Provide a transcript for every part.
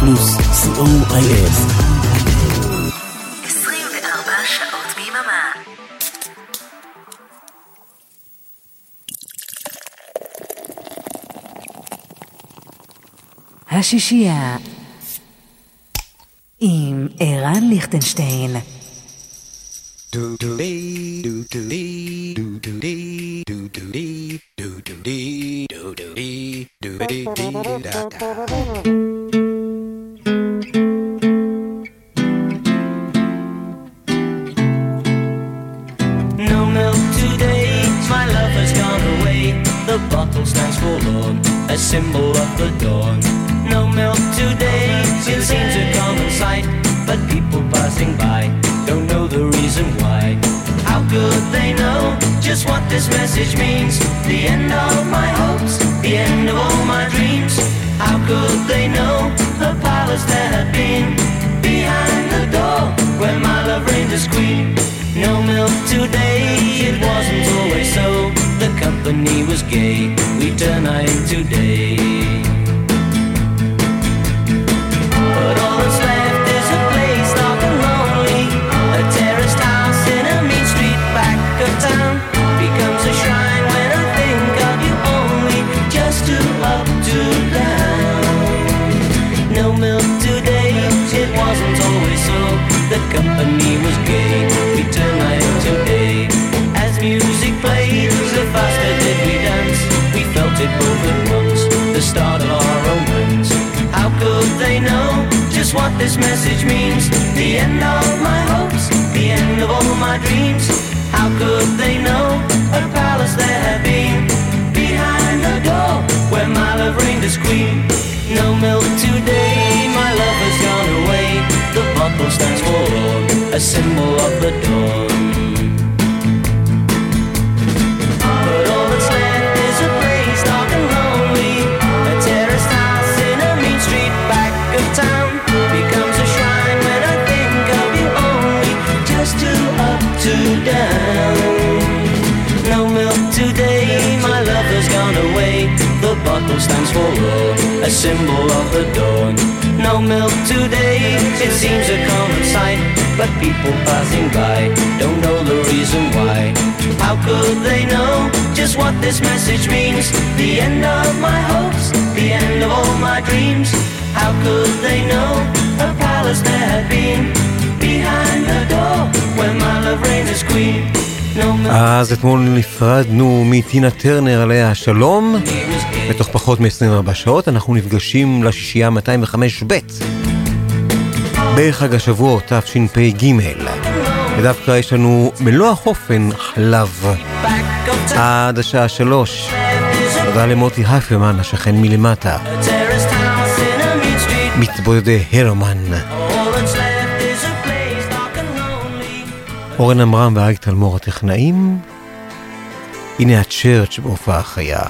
פלוס, co.il 24 שעות ביממה. השישייה עם ערן ליכטנשטיין do do dee do do dee do do dee do do dee do do dee do do dee do dee dee da da The bottle stands forlorn, a symbol of the dawn. No milk today, it seems a common sight, but people passing by don't know the reason why. How could they know just what this message means? The end of my hopes, the end of all my dreams. How could they know the palace there had been behind the door where my love reigned as queen? No milk today, it wasn't always so. The company was gay, we turn night today. But all that's left is a place dark and lonely. A terraced house in a mean street back of town becomes a shrine when I think of you only. Just two up, two down. No milk today, it wasn't always so. The company was gay, what this message means? The end of my hopes, the end of all my dreams. How could they know what a palace there had been behind the door where my love reigned as queen? No milk today, my love has gone away. The bottle stands forlorn, a symbol of the dawn. Bottle stands for love, a symbol of the dawn. No milk today, it seems a common sight. But people passing by don't know the reason why. How could they know just what this message means? The end of my hopes, the end of all my dreams. How could they know a palace there had been behind the door where my love reigns as queen? אז אתמול נפרדנו מטינה טרנר עליה שלום. בתוך פחות מ-24 שעות אנחנו נפגשים לשישייה 205 ב' בחג השבועות תשפ"ג. ודווקא יש לנו מלוא החופן חלב. עד השעה שלוש. תודה למוטי הייפרמן השכן מלמטה. מתבודדי הרמן. אורן עמרם ואריק תלמור הטכנאים. הנה הצ'רץ' בהופעה חיה.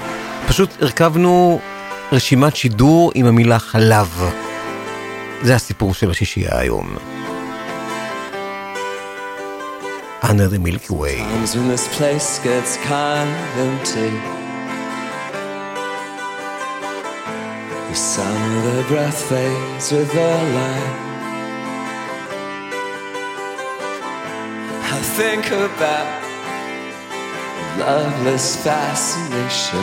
פשוט הרכבנו רשימת שידור עם המילה חלב. זה הסיפור של השישייה היום. Under the Milky Way. Times when this place gets kind of empty. The sound of their breath fades with the light. Think about loveless fascination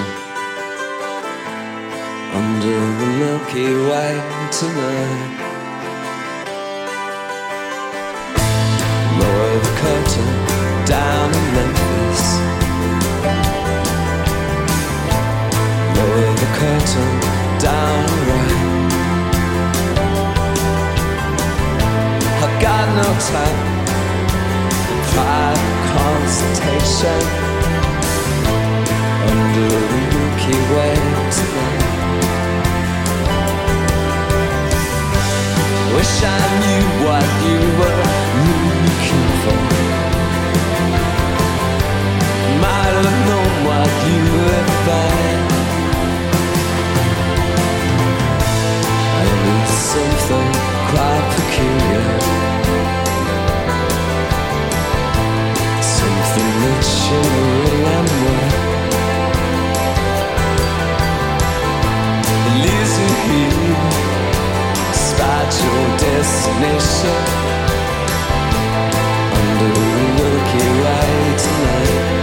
under the Milky Way tonight. Lower the curtain down in Memphis. Lower the curtain down right. I've got no time. Private consultation under the Milky Way tonight. Wish I knew what you were looking for. Might have known what you would find. I need something quite peculiar. in the despite your destination, under the Milky Way tonight.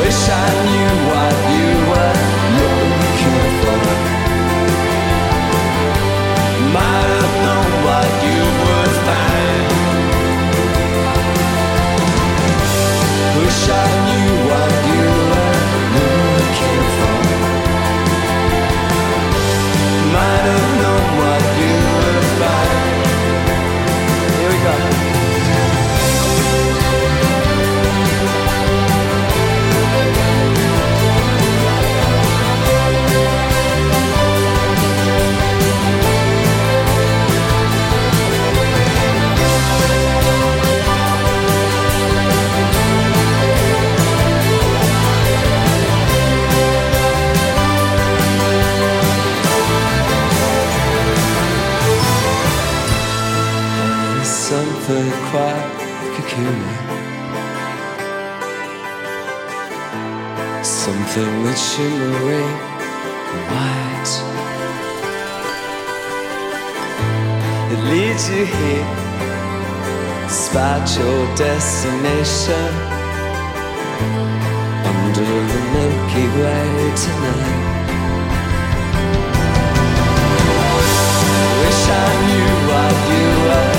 Wish I knew what. something that's shimmering white. It leads you here, despite your destination. Under the Milky Way tonight. Wish I knew what you were.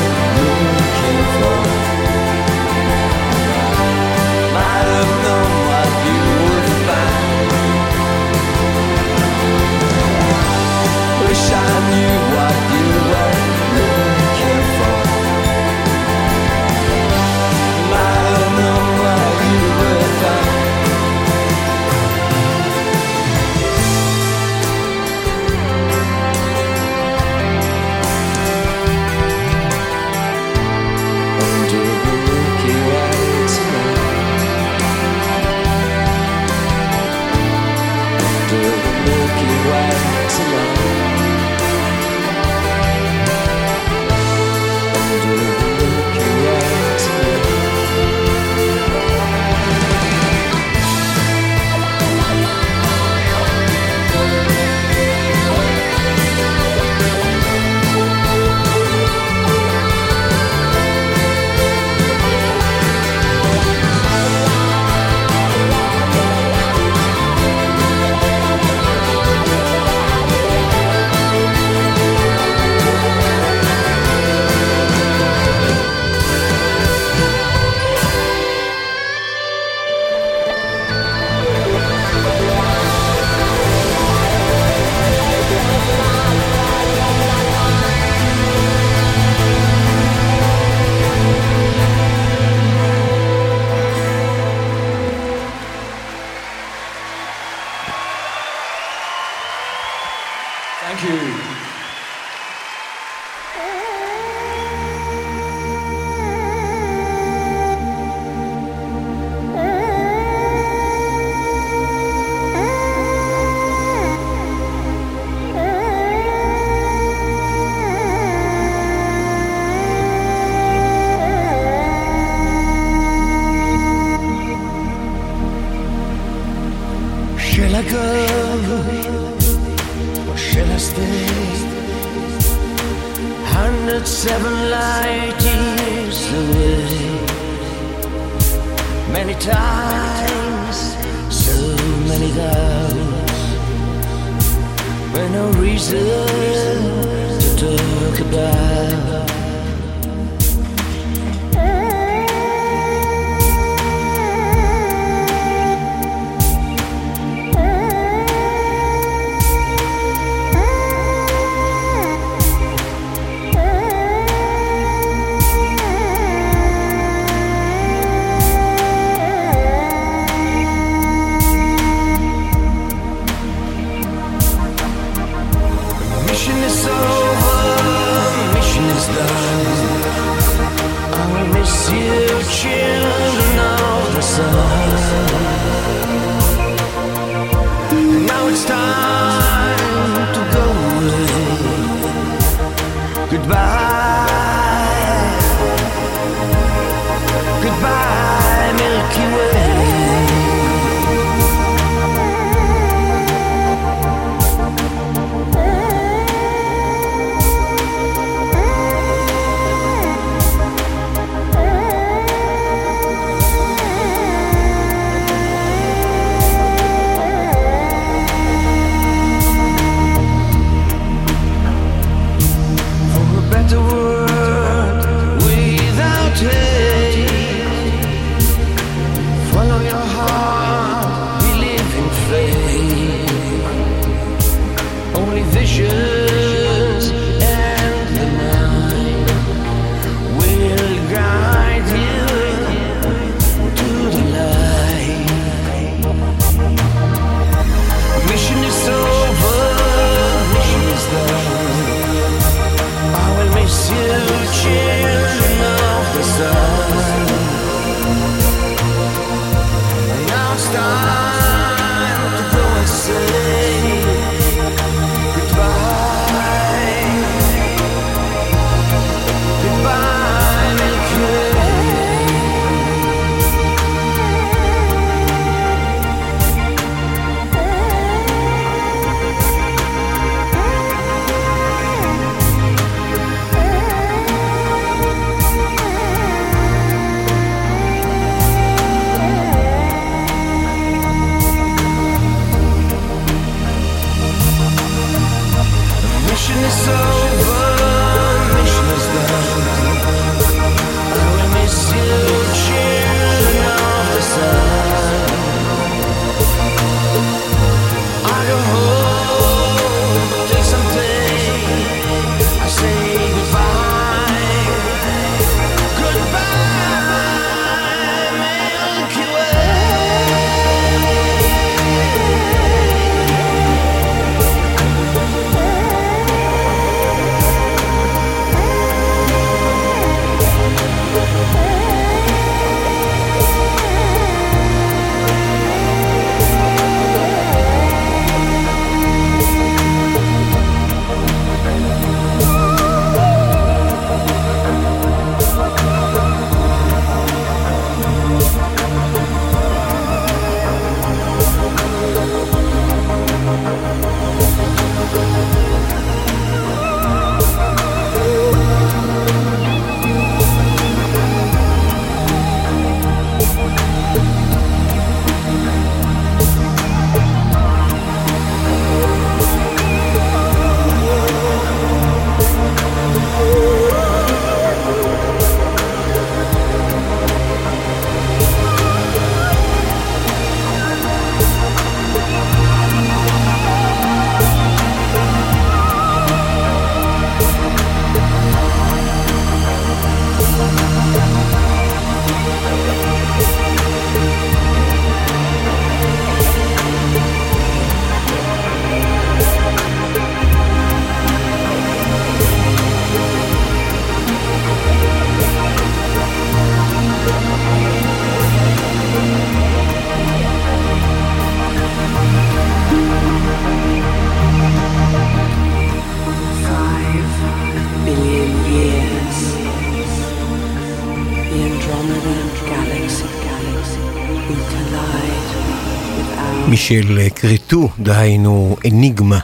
של אה, כריתו, דהיינו אניגמה.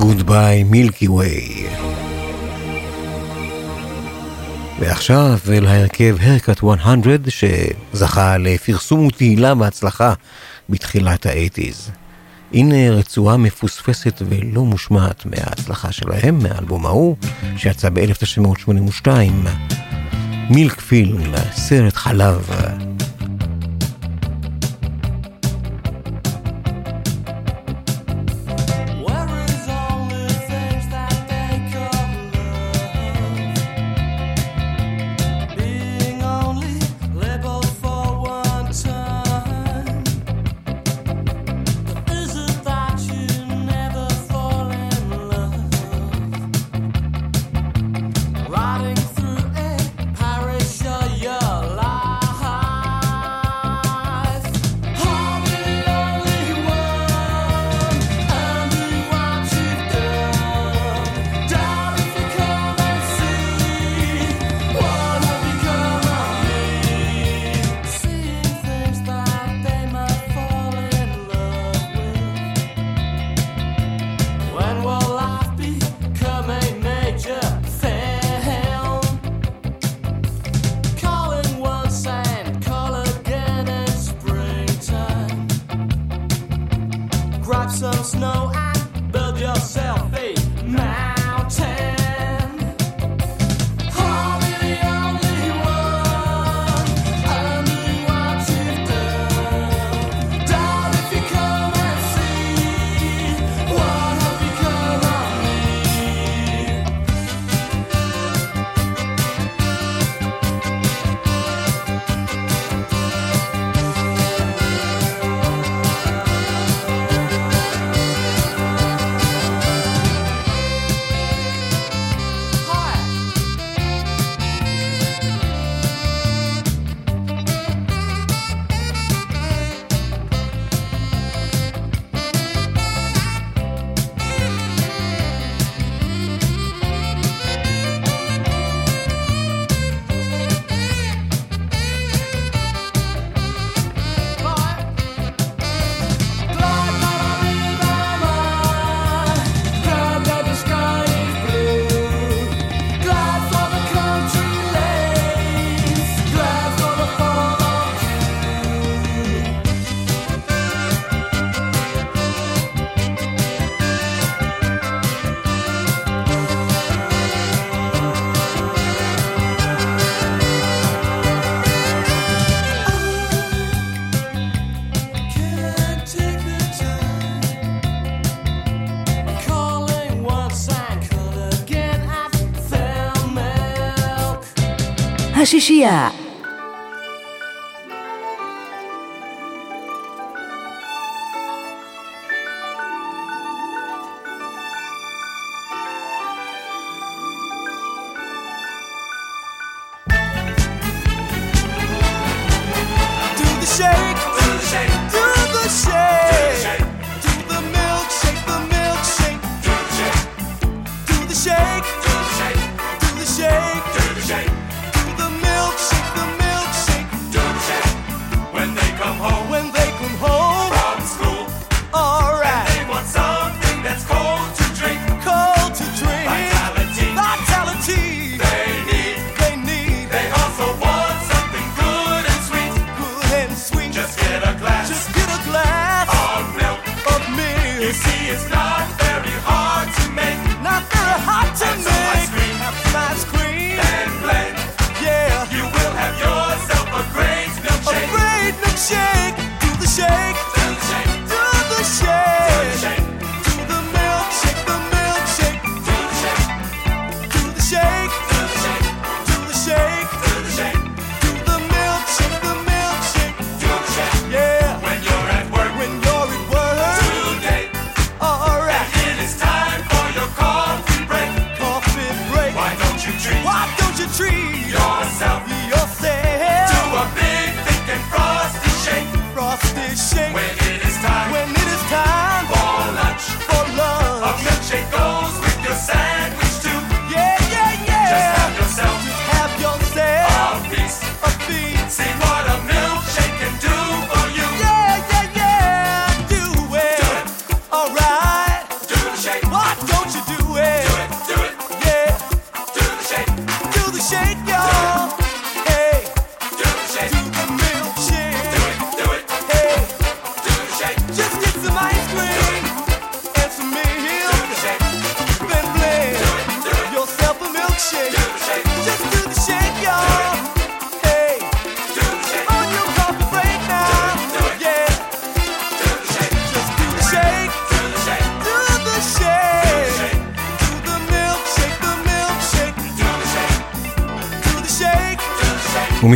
Goodbye מילקי ווי. ועכשיו אל ההרכב הרקת 100 שזכה לפרסום ותהילה והצלחה בתחילת האייטיז. הנה רצועה מפוספסת ולא מושמעת מההצלחה שלהם, מהאלבום ההוא. שיצא ב-1982. מילק פילם, סרט חלב. prestigiar.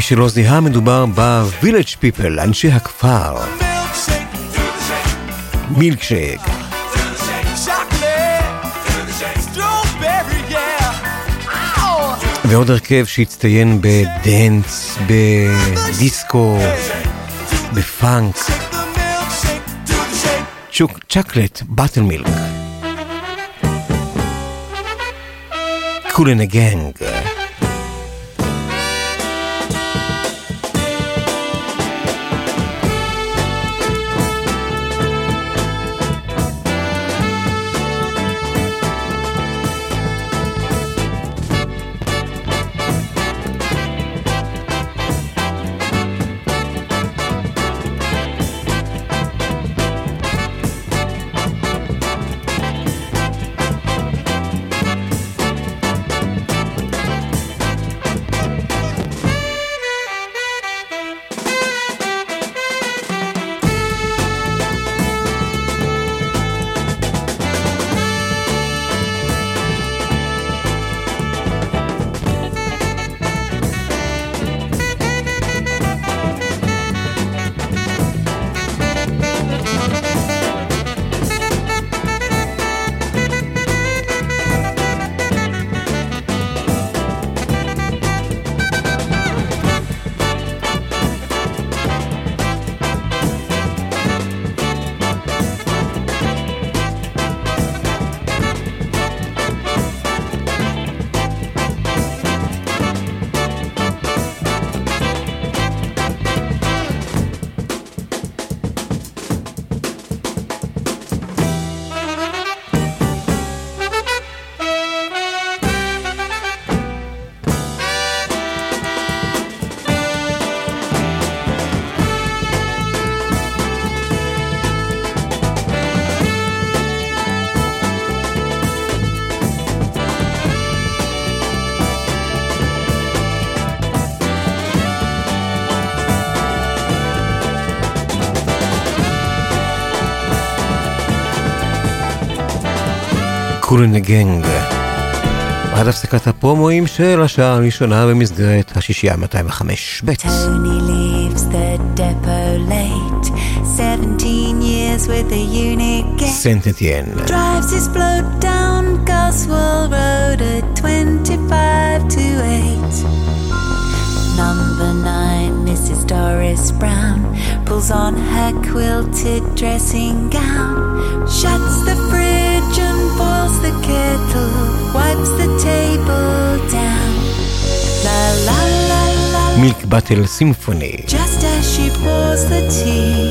שלא זיהה, מדובר ב-Village People, אנשי הכפר, מילקשייק. ועוד הרכב שהצטיין בדנס, בדיסקו, בפאנק, צ'קלט, באטל מילק. קולן הגנג. קולן הגנג. עד הפסקת הפרומואים של השעה הראשונה במסגרת השישייה 205 ב'. Tony leaves the depot late. 17 years with a unit gate. סנט אתיין. Drives his float down Goswell Road at 25 to 8. Number 9, Mrs. Doris Brown, pulls on her quilted dressing gown, shuts the fridge and boils the kettle, wipes the table down. La la la la. Milk Battle Symphony. Just as she pours the tea.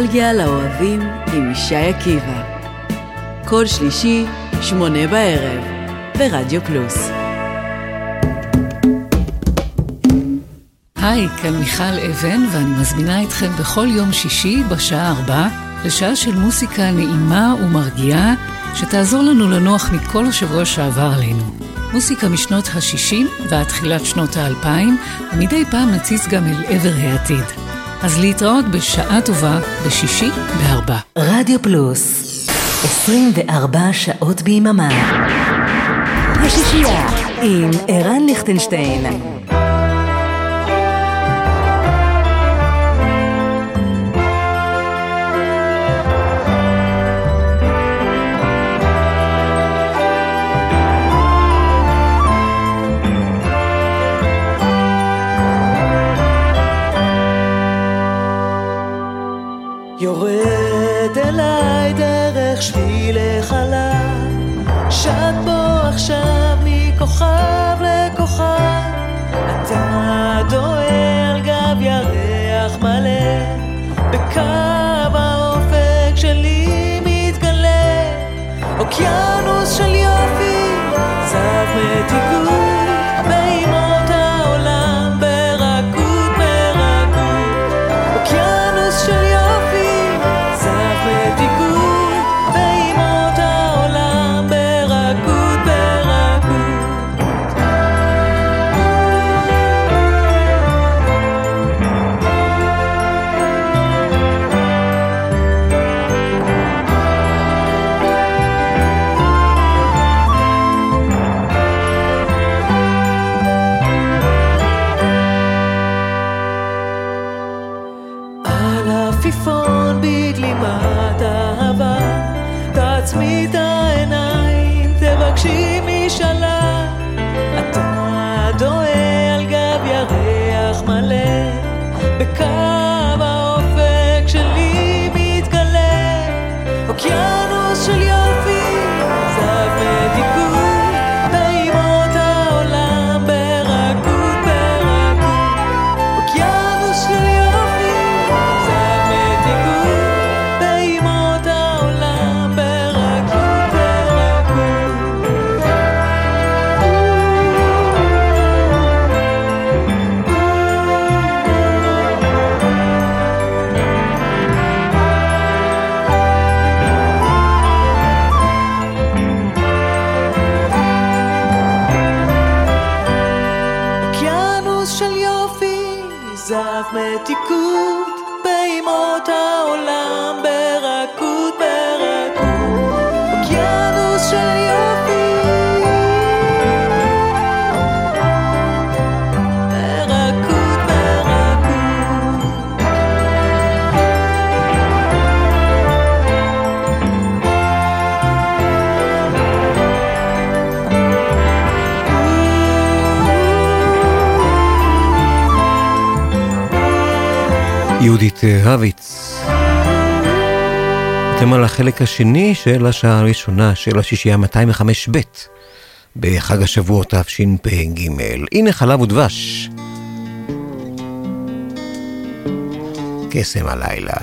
נוסטלגיה לאוהבים עם ישי עקיבא. כל שלישי, שמונה בערב, ברדיו פלוס. היי, כאן מיכל אבן, ואני מזמינה אתכם בכל יום שישי בשעה ארבע לשעה של מוסיקה נעימה ומרגיעה, שתעזור לנו לנוח מכל השבוע שעבר עלינו. מוסיקה משנות ה-60 ועד תחילת שנות ה-2000, ומדי פעם נציץ גם אל עבר העתיד. אז להתראות בשעה טובה בשישי בארבע. רדיו פלוס, 24 שעות ביממה. השישייה עם ערן ליכטנשטיין. שט בו עכשיו מכוכב לכוכב. אתה דוהר גב ירח מלא, בקו האופק שלי מתגלה, אוקיינוס של יופי, זב מתיקות, יהודית אה, רביץ. אתם על החלק השני של השעה הראשונה של השישייה 205 ב' בחג השבועות תשפ"ג. הנה חלב ודבש. קסם הלילה.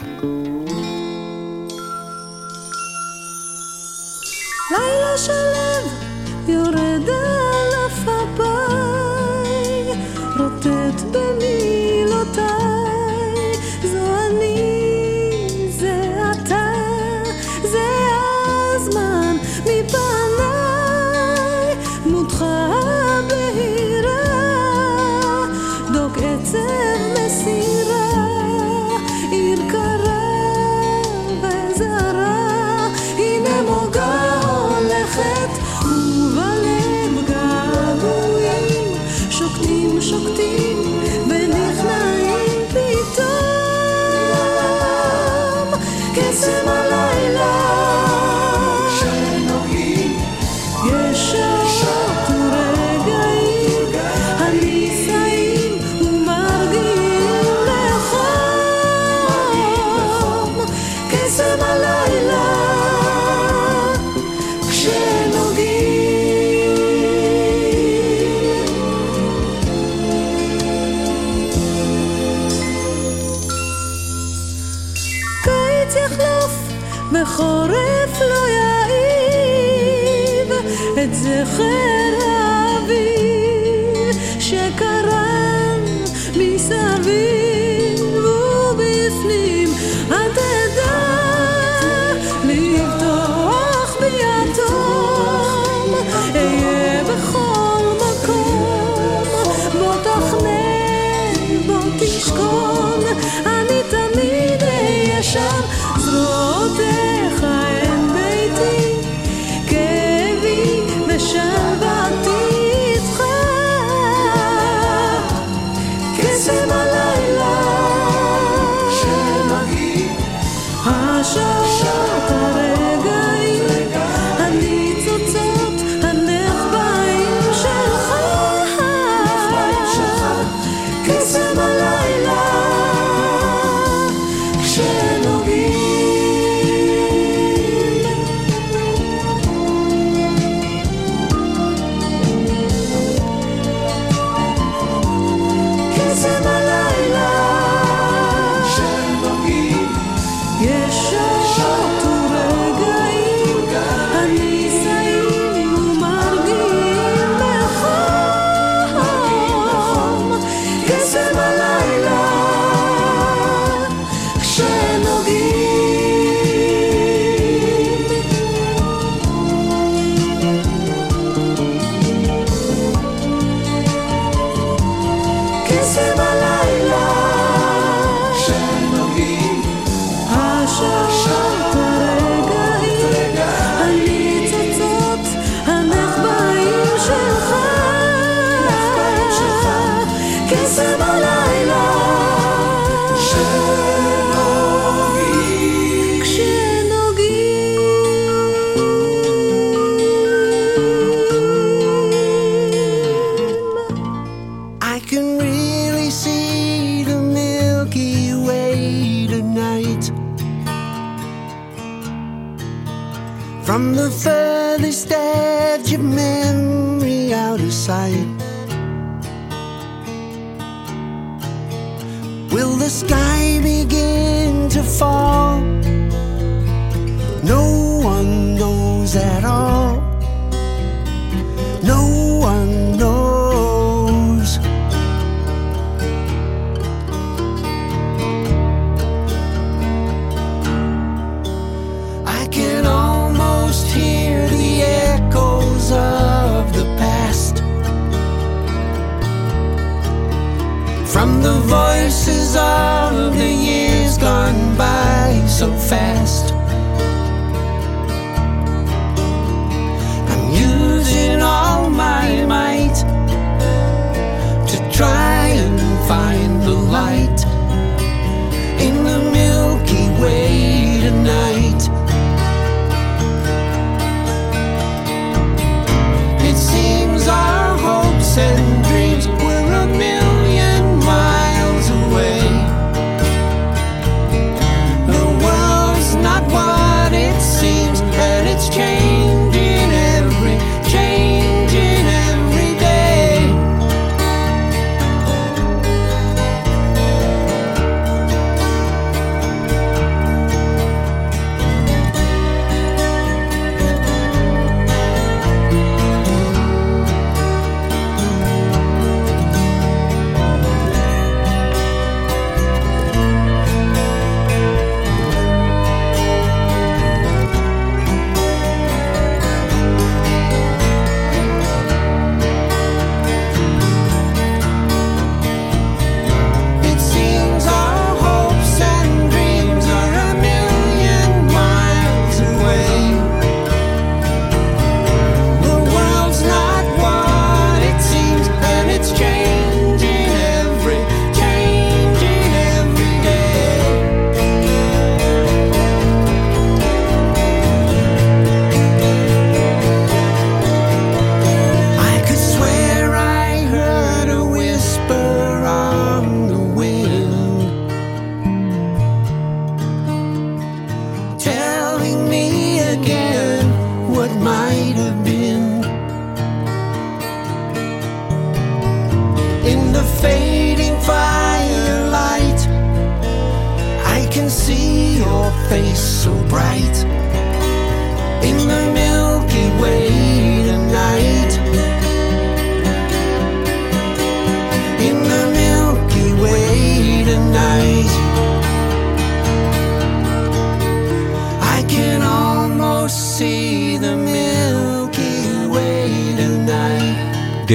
So fast.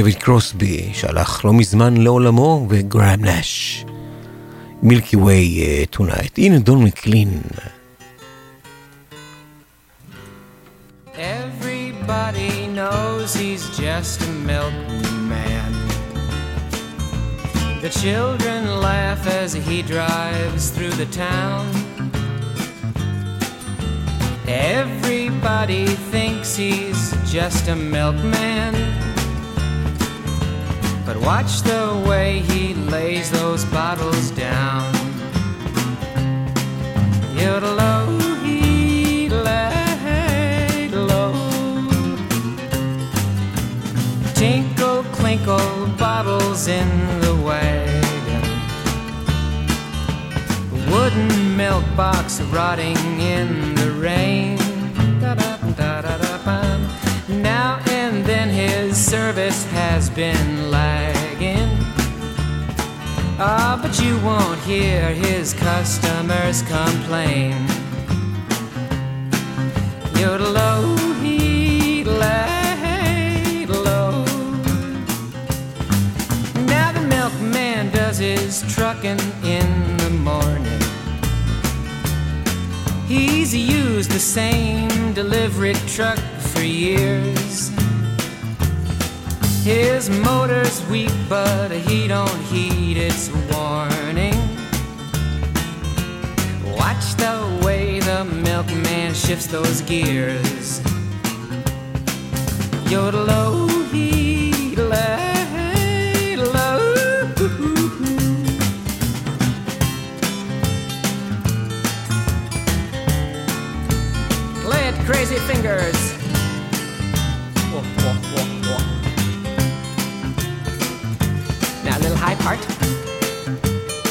דויד קרוסבי, שהלך לא מזמן לעולמו, וגראם נש. מילקי ווי טונייט. הנה דון מקלין. Everybody knows he's just a milkman. The children laugh as he drives through the town. Everybody thinks he's just a milkman. But watch the way he lays those bottles down. Yodeloo, he lay low. Tinkle, clinkle, bottles in the wagon. Wooden milk box rotting in the rain. Service has been lagging. Ah, but you won't hear his customers complain. Yodeloo, he lay low. Now the milkman does his trucking in the morning. He's used the same delivery truck for years. His motor's weak, but he don't heed its warning. Watch the way the milkman shifts those gears. Yodeloo, he lay low. Play it, crazy fingers. Part.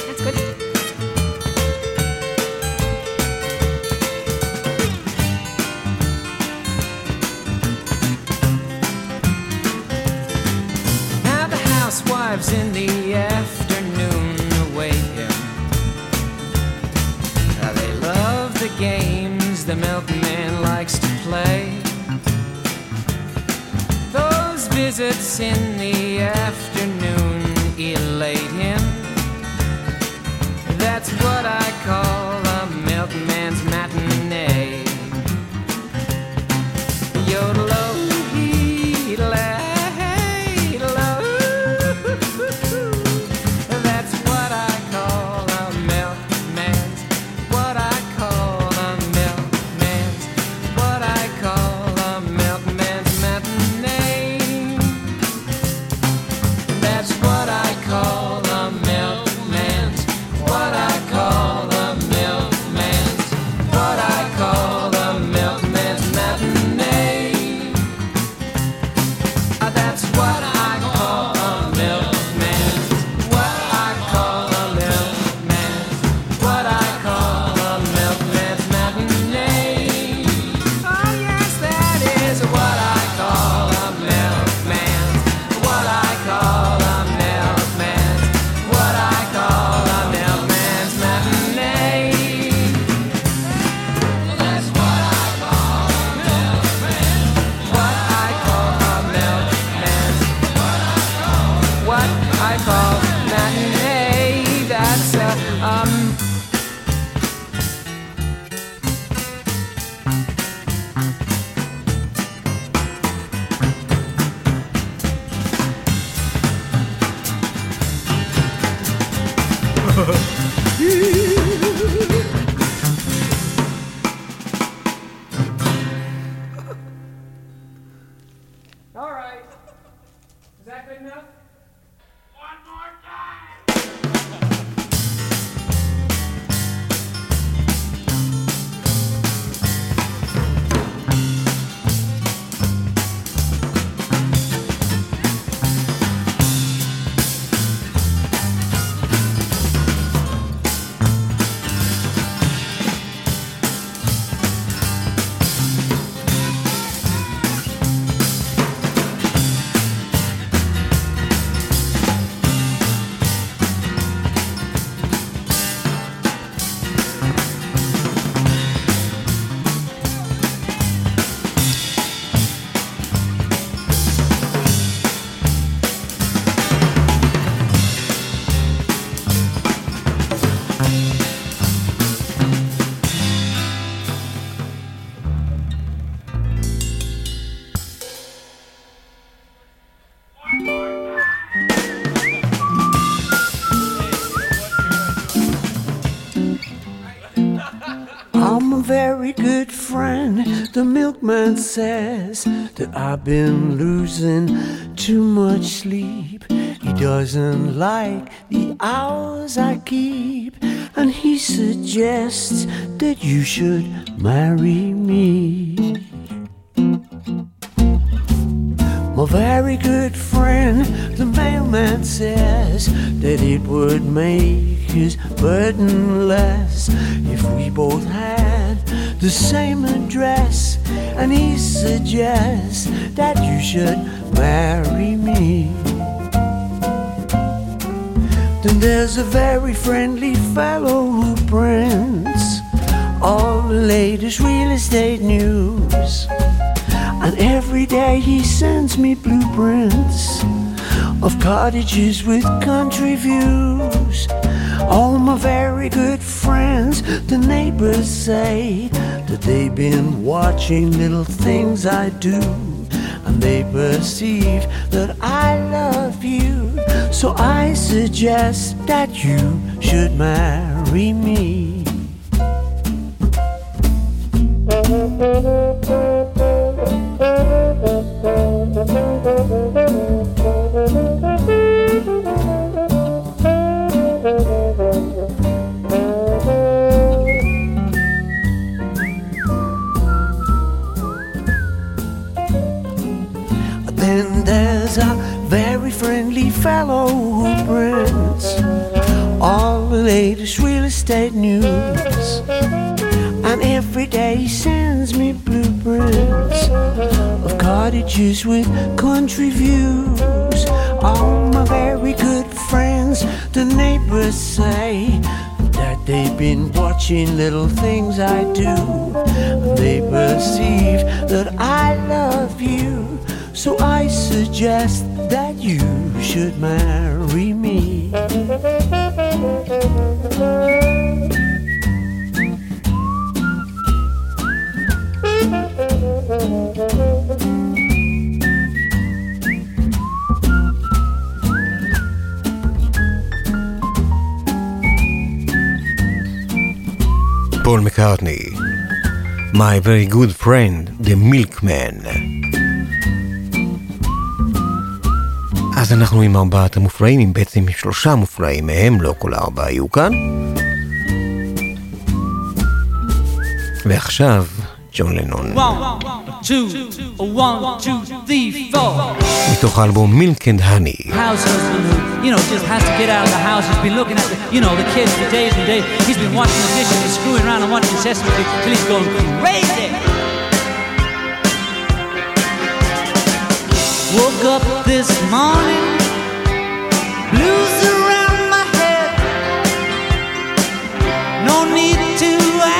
That's good. Now the housewives in the afternoon await him. Now they love the games the milkman likes to play. Those visits in the the milkman says that I've been losing too much sleep. He doesn't like the hours I keep, and he suggests that you should marry me. My very good friend, the mailman says that it would make his burden less if we both had the same address. And he suggests that you should marry me. Then there's a very friendly fellow who prints all the latest real estate news. And every day he sends me blueprints of cottages with country views. All my very good friends, the neighbors say that they've been watching little things I do. And they perceive that I love you. So I suggest that you should marry me. Real news. And every day sends me blueprints of cottages with country views. All my very good friends, the neighbors say that they've been watching little things I do. They perceive that I love you. So I suggest that you should marry me. פול מקארטני, My very good friend, the milkman. אז אנחנו עם ארבעת המופלאים, עם בעצם שלושה מופלאים מהם, לא כל הארבעה היו כאן. ועכשיו, ג'ון לנון, One, two, one, two, three, four. מתוך האלבום מילק אנד הני. House husband who, you know, just has to get out of the house. He's been looking at the, you know, the kids for days and days. He's been watching the dishes and screwing around and watching Sesame Street till he's going crazy. Woke up this morning, blues around my head. No need to ask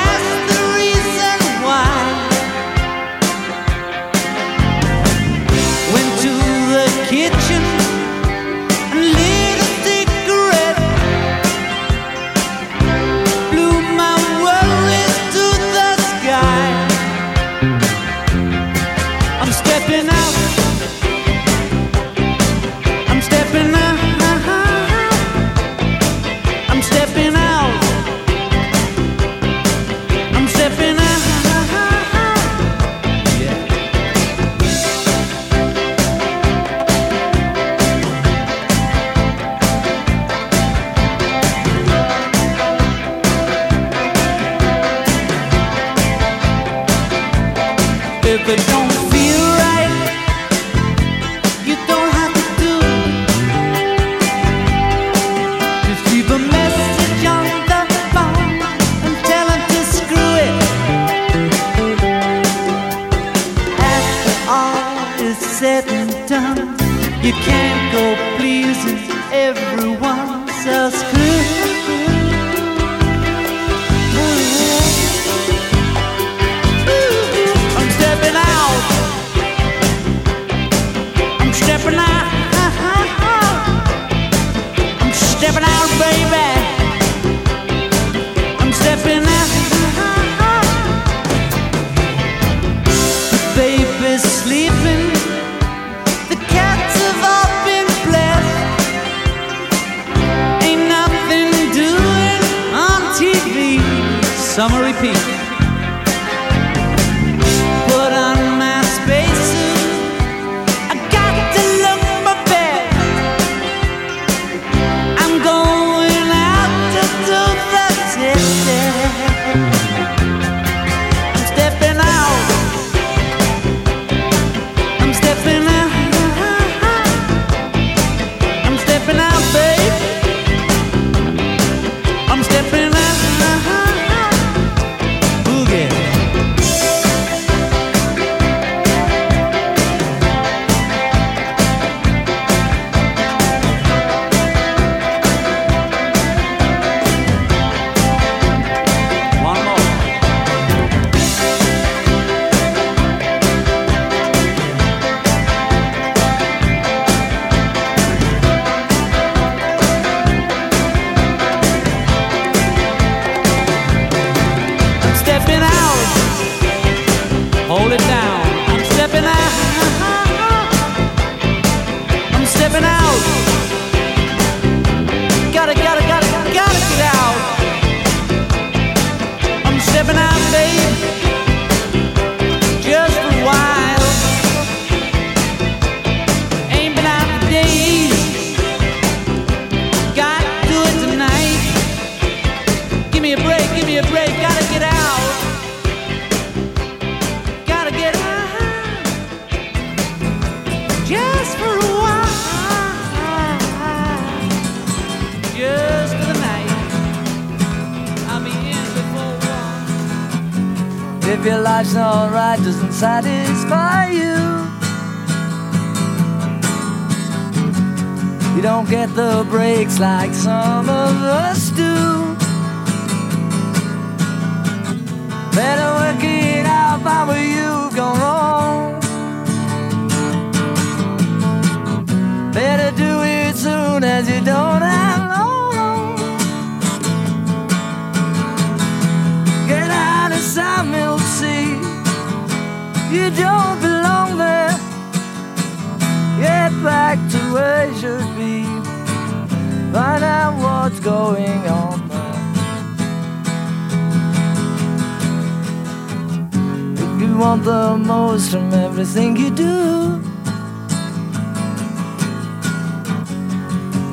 From everything you do.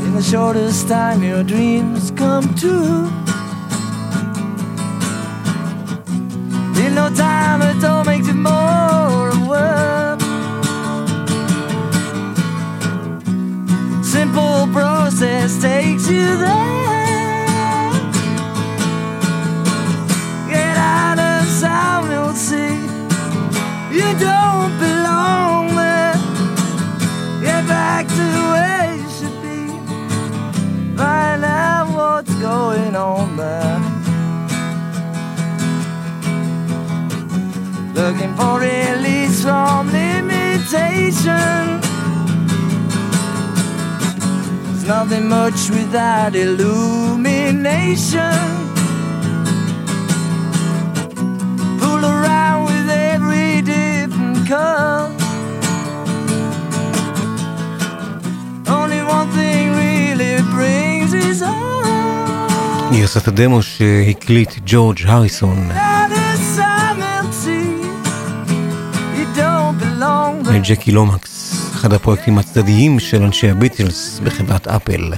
In the shortest time, your dreams come true. limitation. There's nothing much without illumination. Fool around with every different curl. Only one thing really brings us all. גרסת הדמו שהקליט ג'ורג' הריסון לג'קי לומקס, אחד הפרויקטים הצדדיים של אנשי הביטלס בחברת אפל.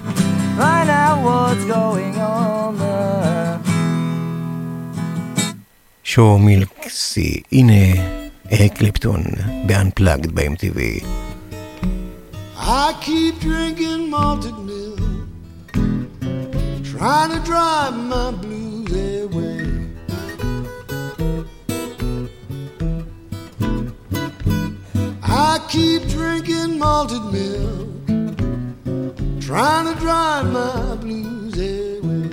Find out what's going on there. שואו מילקסי, הנה אריק קליפטון ב-Unplugged ב-MTV. I keep drinking malted milk, trying to drive my blues away. I keep drinking malted milk, trying to drive my blues away.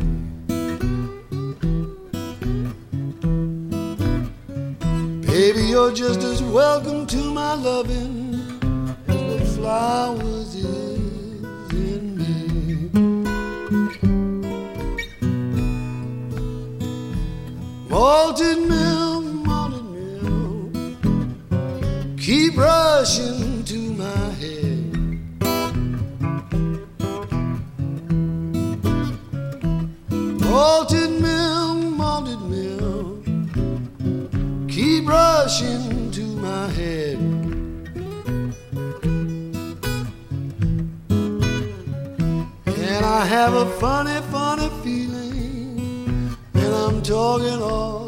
Baby, you're just as welcome to my loving as the flowers is in me. Malted milk, keep rushing to my head. Malted milk, malted milk, keep rushing to my head. And I have a funny, funny feeling, and I'm talking all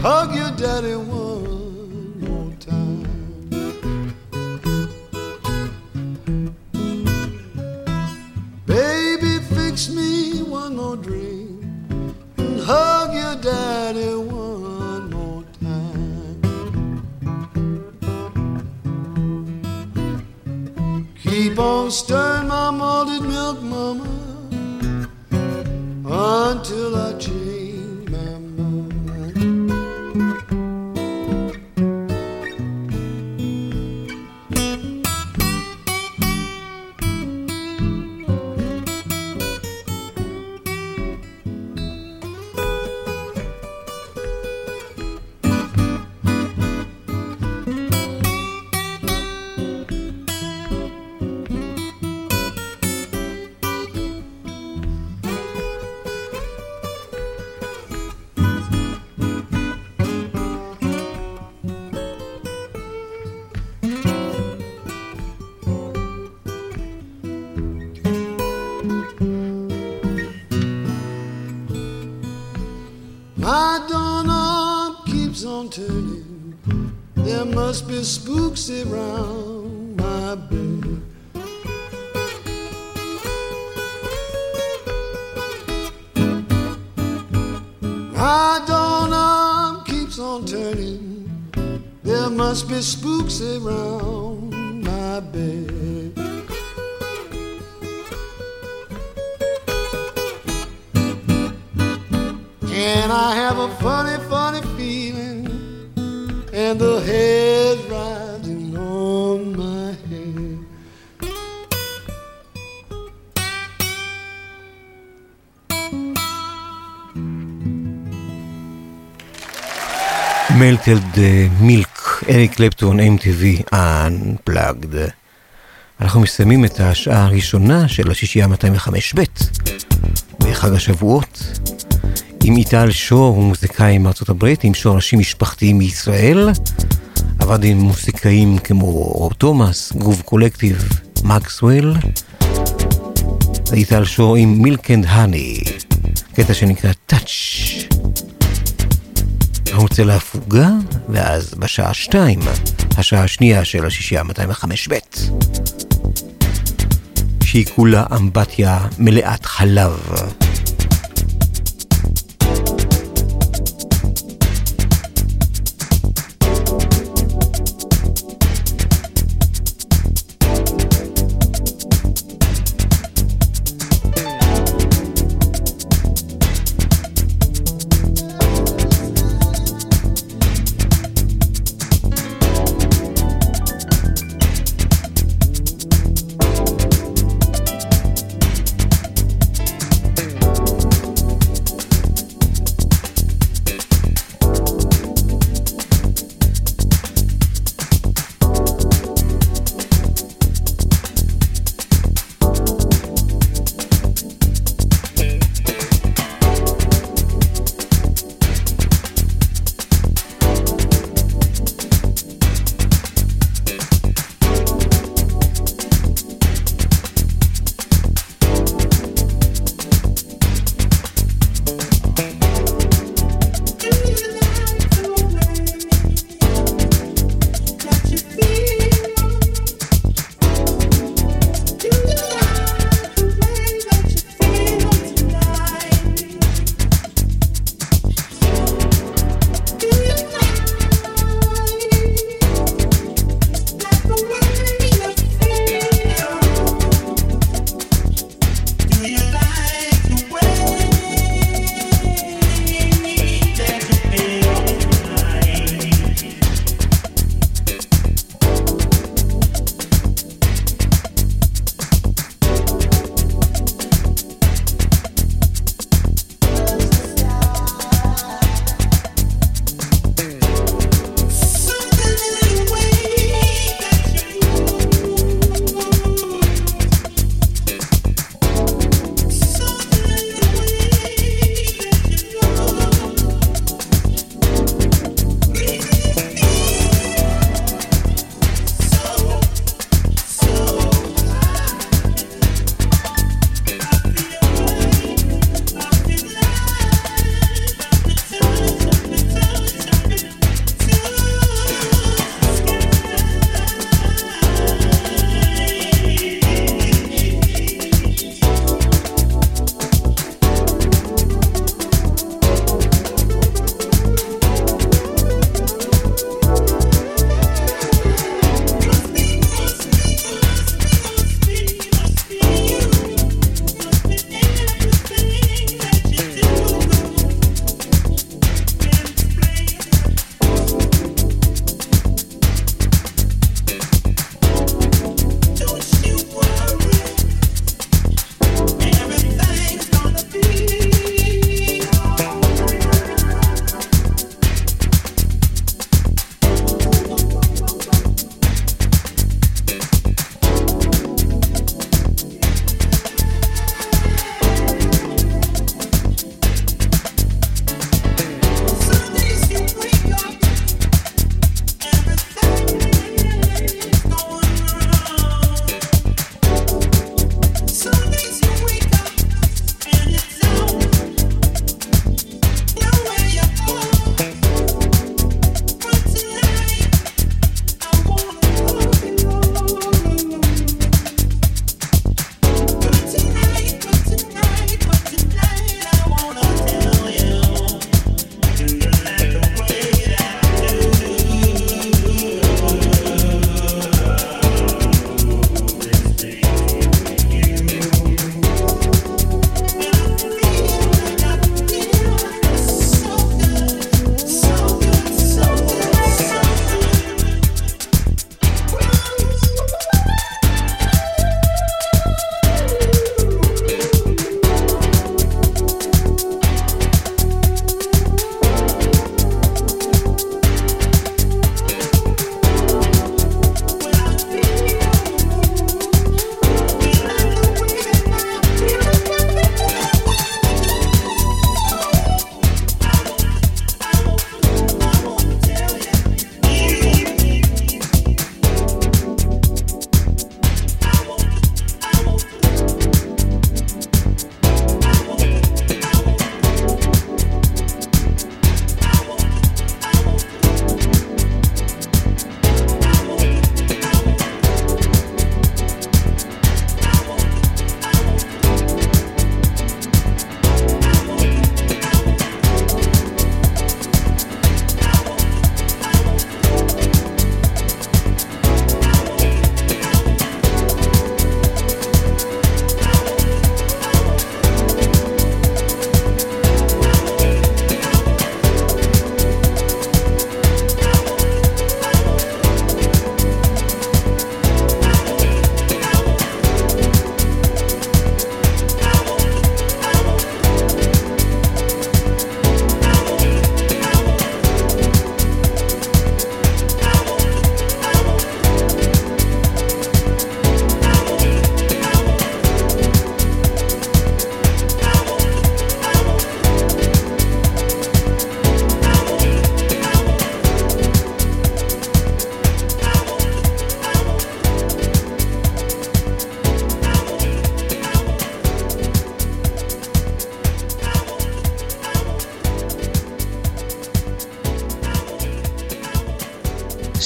hug your daddy one more time. Baby, fix me one more drink and hug your daddy one more time. Keep on stirring my malted milk, mama, until I change must be spooks around my bed. My doorknob keeps on turning. There must be spooks around מלטלד מילק, אריק קלפטון, MTV, Unplugged. אנחנו מסיימים את השעה הראשונה של השישייה 205 ב' בחג השבועות עם איטל שור, הוא מוזיקאי מארצות הברית, עם שורשים משפחתיים מישראל. עבד עם מוזיקאים כמו רוב תומאס, גרוב קולקטיב, מקסוול. איטל שור עם מילק אנד האני, קטע שנקרא טאץ'. אנחנו נצא להפוגה, ואז בשעה שתיים, השעה השנייה של השישייה 205 ב', שהיא כולה אמבטיה מלאת חלב.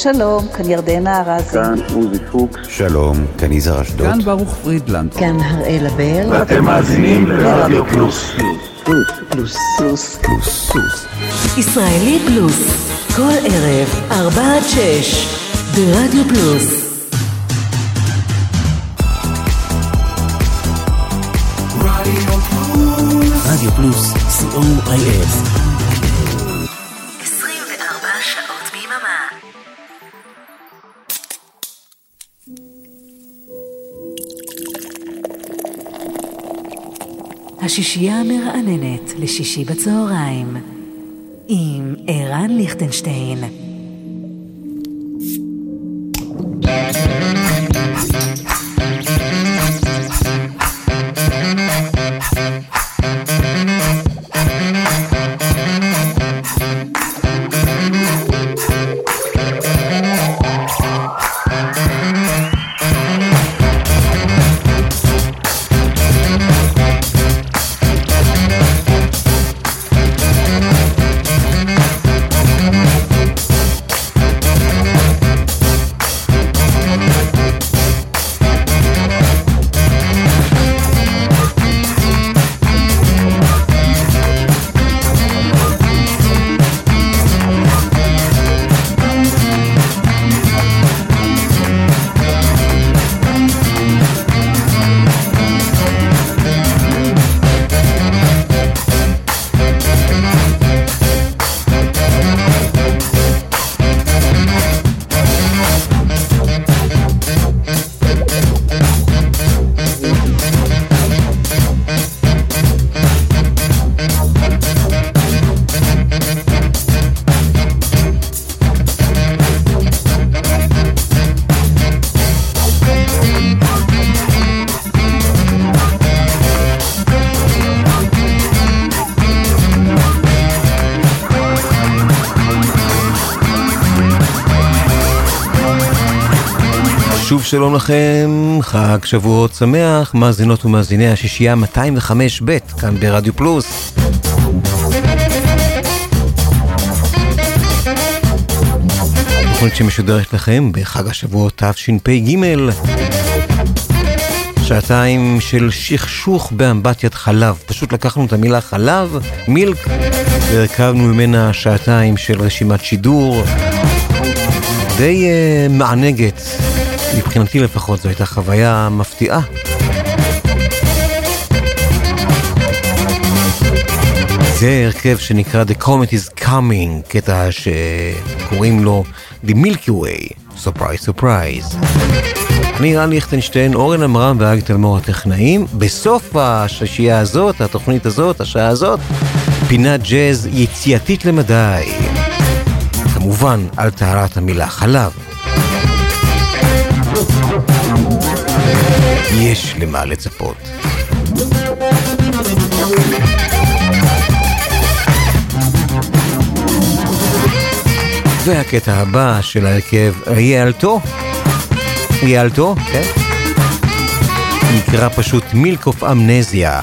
שלום, כאן ירדנה ארזי. כאן עוזי פוקס. שלום, כאן יזהר אשדוד. כאן ברוך פרידלנד. כאן הראל אבר. ואתם מאזינים לרדיו פלוס. פלוס. פלוס. פלוס. פלוס. פלוס. ישראלי פלוס, כל ערב, ארבע עד שש, ברדיו פלוס. רדיו פלוס, co.il השישייה המרעננת לשישי בצהריים עם ערן ליכטנשטיין. שלום לכם, חג שבועות שמח, מאזינות ומאזיני השישייה 205 ב', כאן ברדיו פלוס. תוכנית שמשודרת לכם בחג השבועות תשפ"ג. שעתיים של שכשוך באמבטיית חלב. פשוט לקחנו את המילה חלב, מילק, והרכבנו ממנה שעתיים של רשימת שידור די uh, מענגת. מבחינתי לפחות זו הייתה חוויה מפתיעה. זה הרכב שנקרא The Comet is Coming, קטע שקוראים לו The Milky Way, Surprise Surprise. אני רן ליכטנשטיין, אורן עמרם ואג תלמור הטכנאים. בסוף השישייה הזאת, התוכנית הזאת, השעה הזאת, פינת ג'אז יציאתית למדי. כמובן, על טהרת המילה חלב. יש למה לצפות. והקטע הבא של ההרכב ריאלטו, ריאלטו, כן? נקרא פשוט מילק אמנזיה.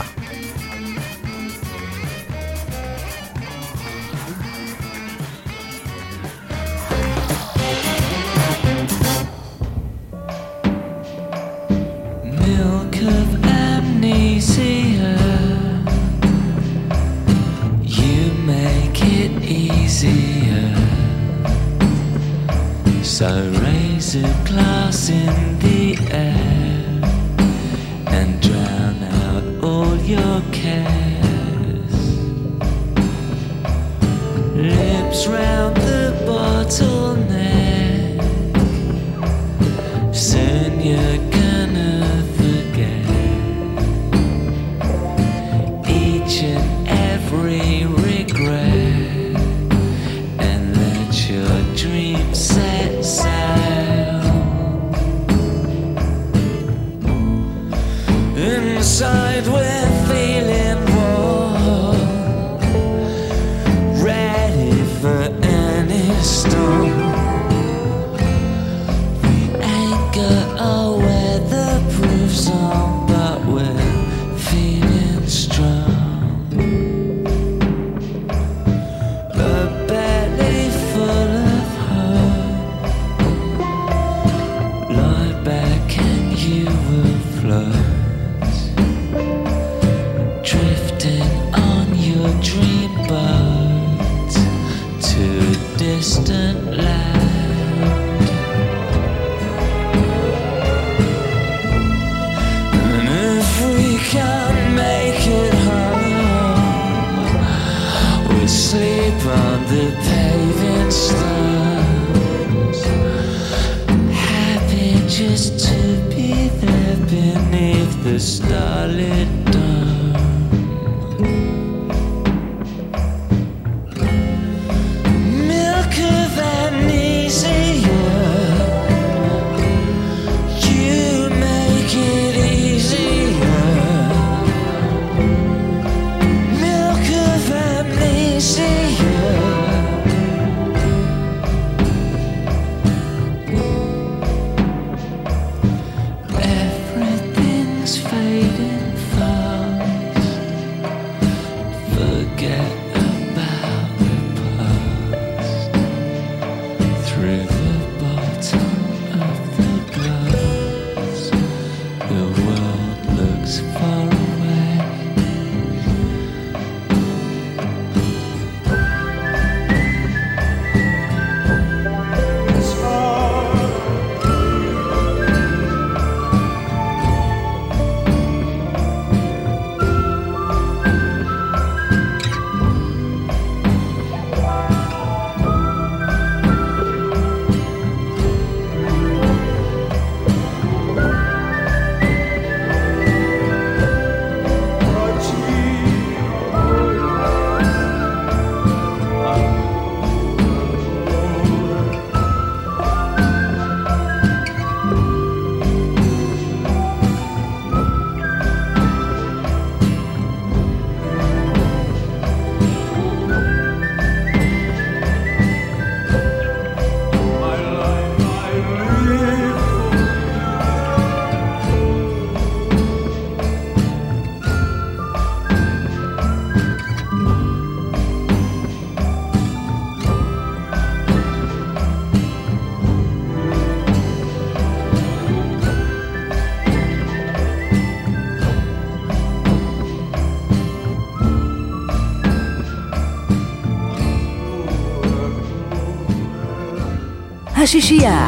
Xixia.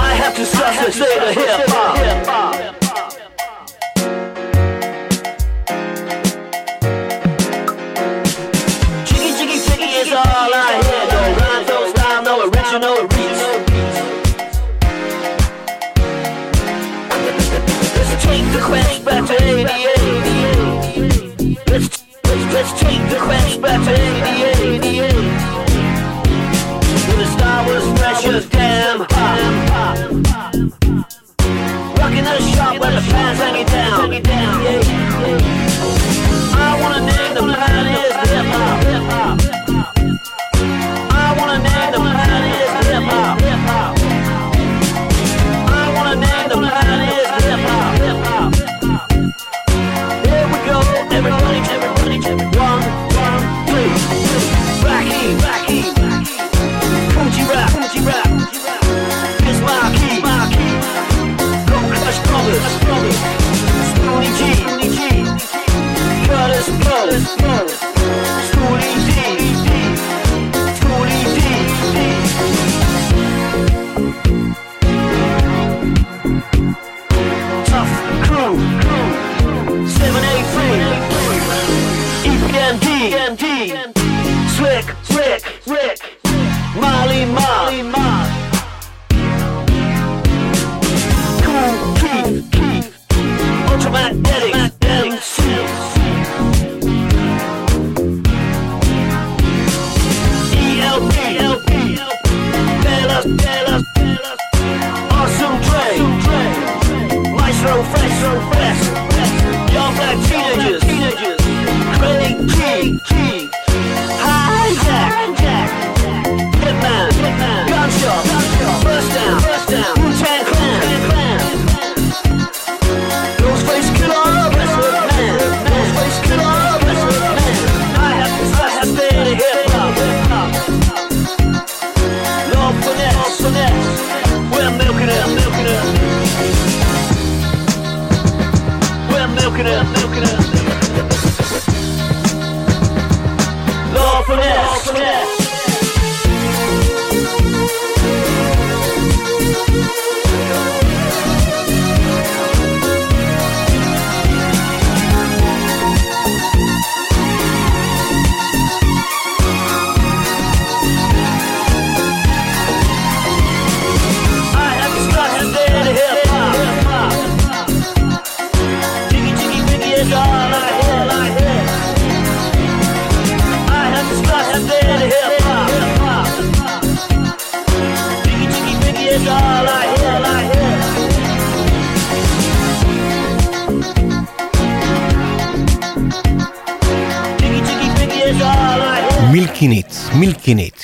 I have to stop this later here.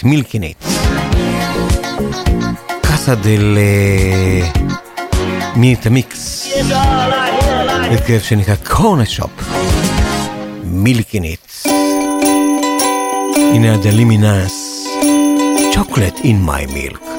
מילקינט, קאסה דל... אה, מי המיקס? הרכב שנקרא קורנר שופ. מילקינט. הנה הדלימינס. צ'וקולט אין מי מילק.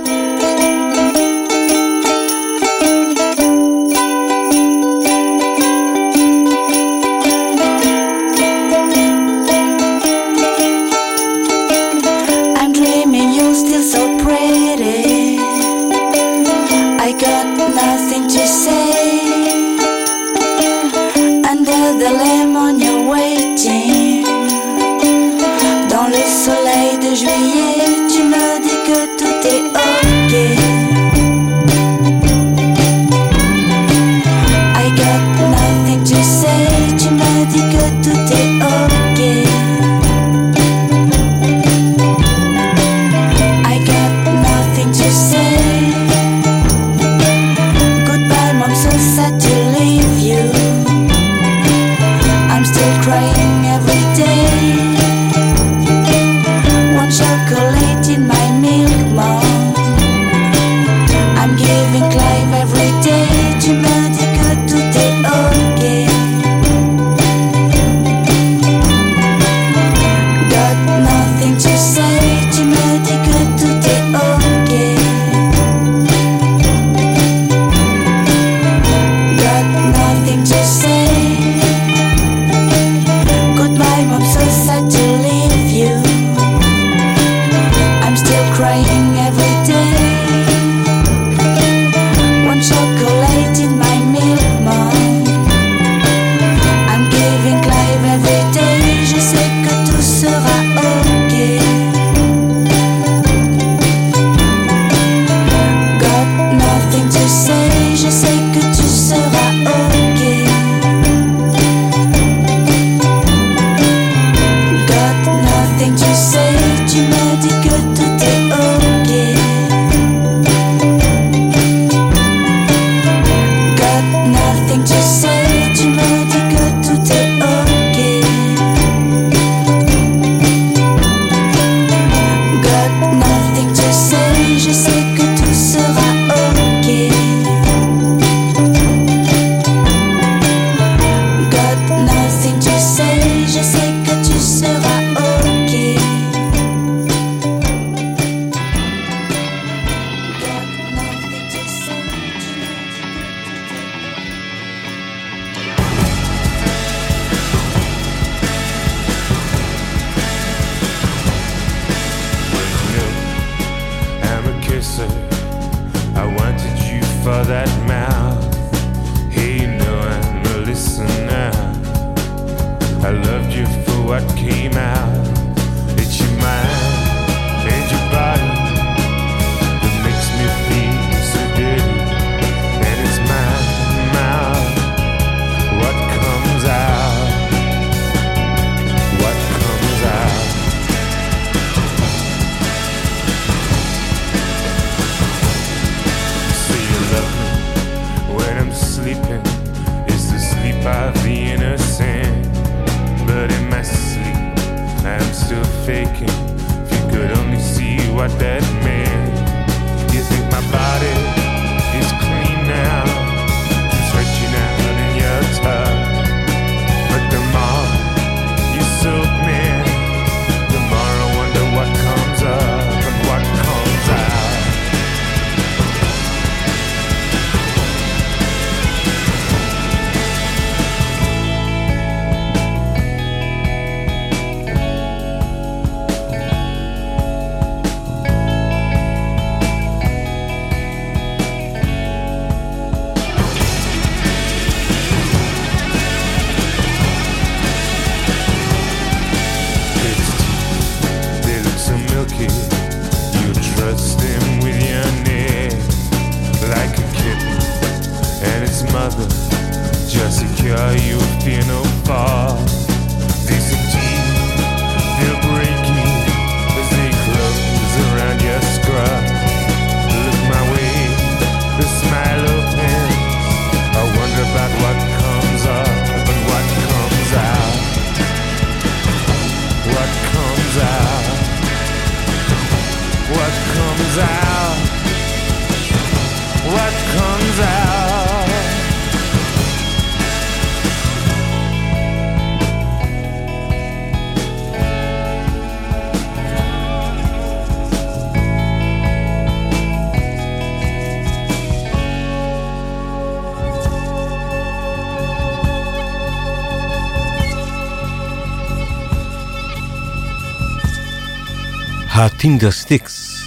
טינדר סטיקס.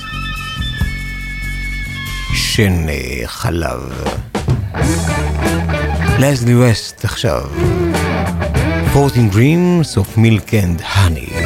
שן אה, חלב. לזלי ווסט עכשיו. פורטין דרימס אוף מילק אנד Honey.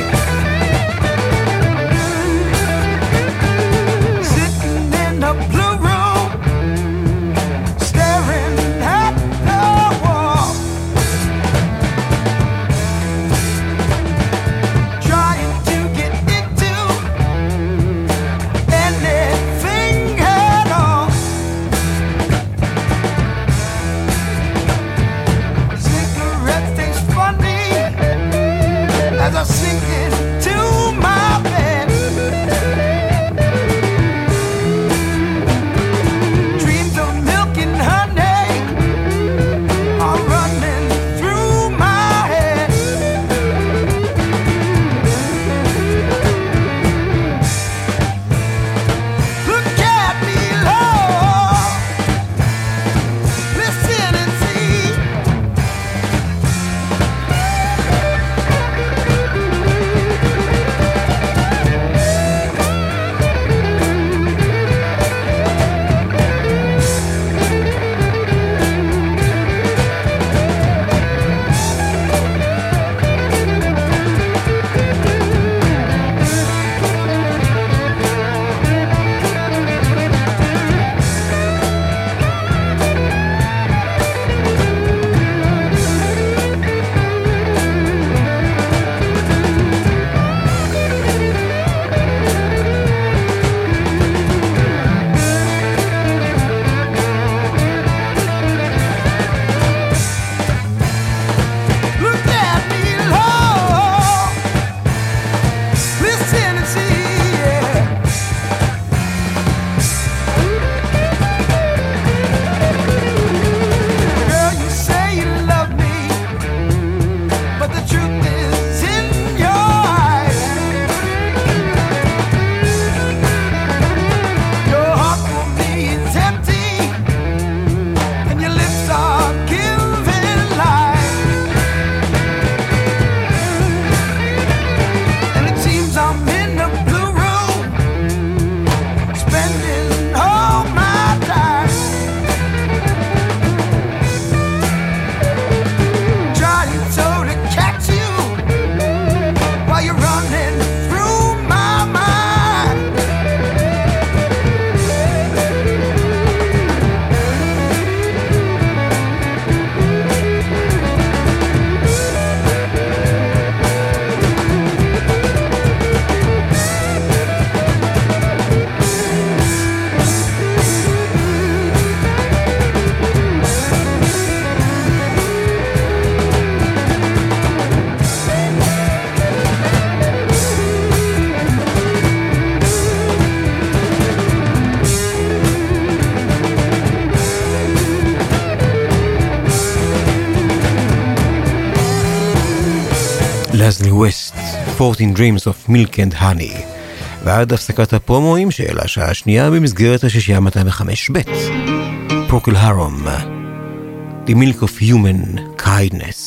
Sixteen Dreams of Milk and Honey. ועד הפסקת הפרומואים של השעה השנייה במסגרת השישייה 205ב', פרוקל הרום, The Milk of Human Kindness.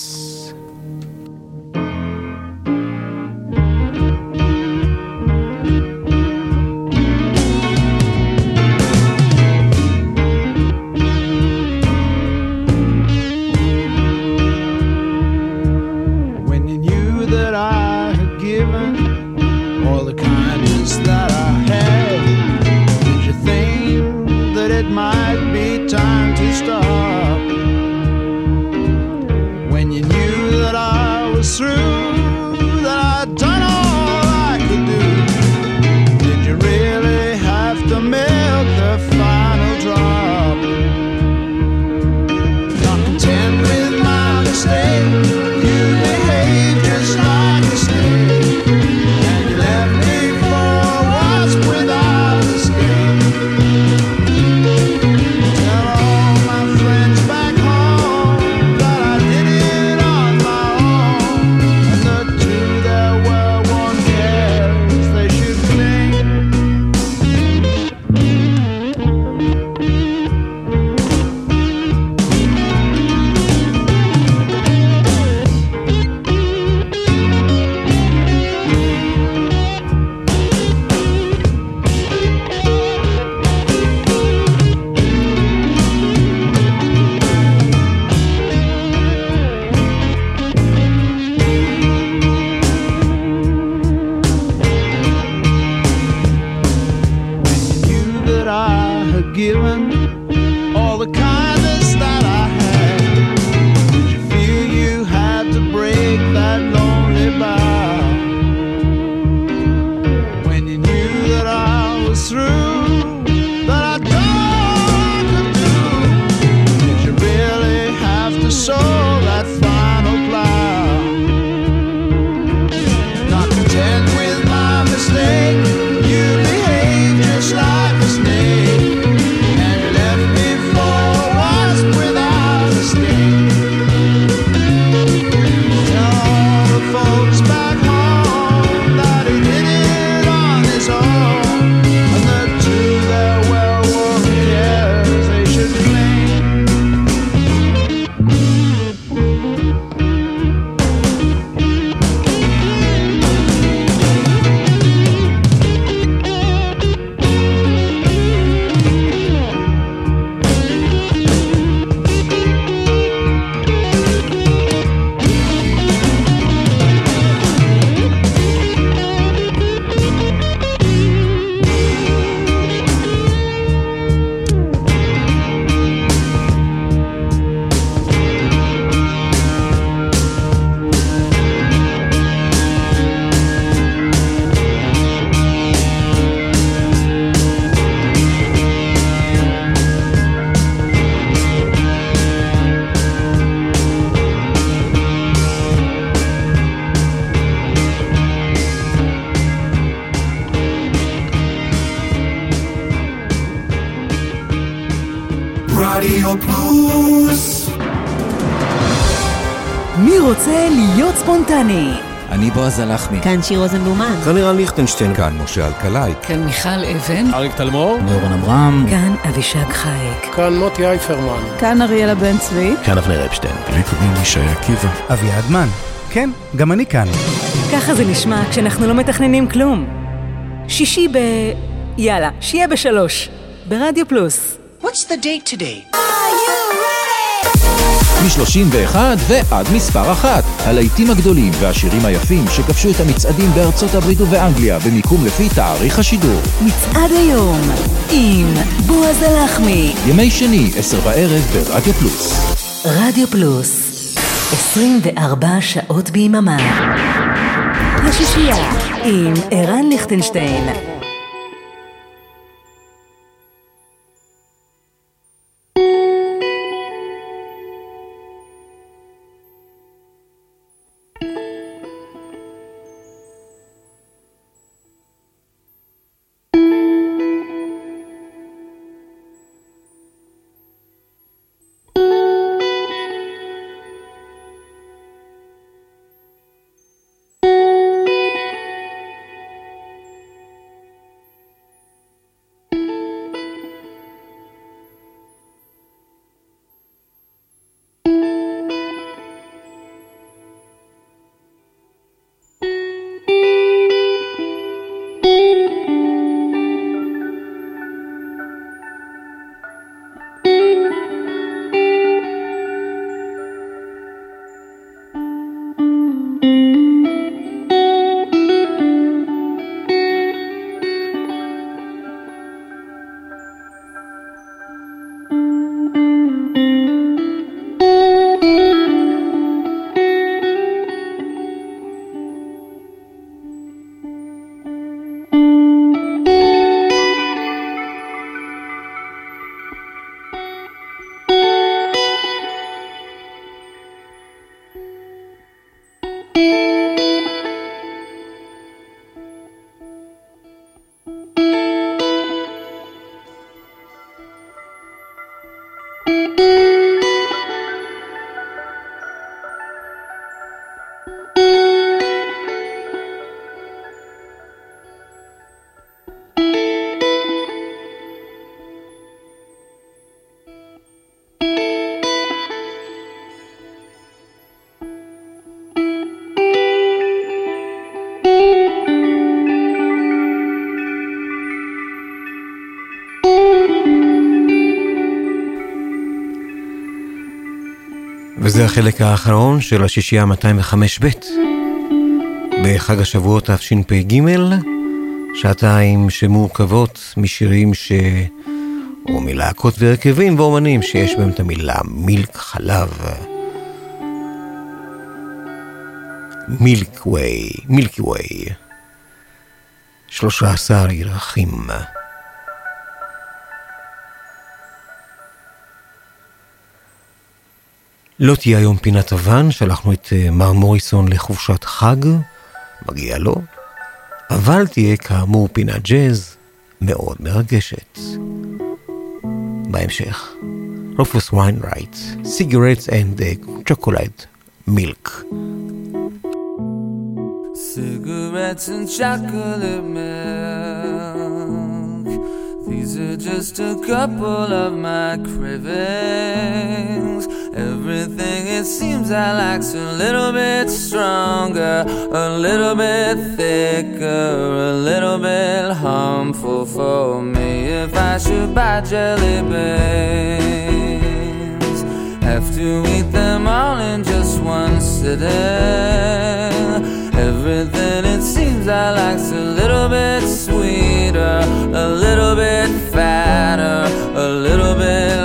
בועז הלחמי. כאן שיר רוזנבלומן. כאן לירן ליכטנשטיין. כאן משה אלקלעי. כאן מיכל אבן. אריק תלמור. נורן אברהם. כאן אבישג חייק. כאן מוטי אייפרמן. כאן אריאלה בן צבי. כאן אבנר אפשטיין. לפעמים ישי עקיבא. אביעד מן. כן, גם אני כאן. ככה זה נשמע כשאנחנו לא מתכננים כלום. שישי ב... יאללה, שיהיה בשלוש. ברדיו פלוס. What's the date today? מ-31 ועד מספר אחת. הלהיטים הגדולים והשירים היפים שכבשו את המצעדים בארצות הברית ובאנגליה במיקום לפי תאריך השידור. מצעד היום עם בועז הלחמי. ימי שני, עשר בערב ברדיו פלוס. רדיו פלוס, 24 שעות ביממה. השישייה עם ערן ליכטנשטיין. וזה החלק האחרון של השישייה 205 ב' בחג השבועות תשפ"ג, שעתיים שמורכבות משירים ש... או מלהקות והרכבים ואומנים שיש בהם את המילה מילק חלב. מילק ווי, מילקי ווי. 13 ירחים. לא תהיה היום פינת אבן, שלחנו את אה, מר מוריסון לחופשת חג, מגיע לו, אבל תהיה כאמור פינת ג'אז מאוד מרגשת. בהמשך, רופוס ויינרייט, סיגרטס אנד צ'וקולד מילק. Cigarettes and chocolate milk. These are just a couple of my cravings. Everything it seems I like's a little bit stronger, a little bit thicker, a little bit harmful for me. If I should buy jelly beans, have to eat them all in just one sitting. Everything it seems I like's a little bit sweeter, a little bit fatter, a little bit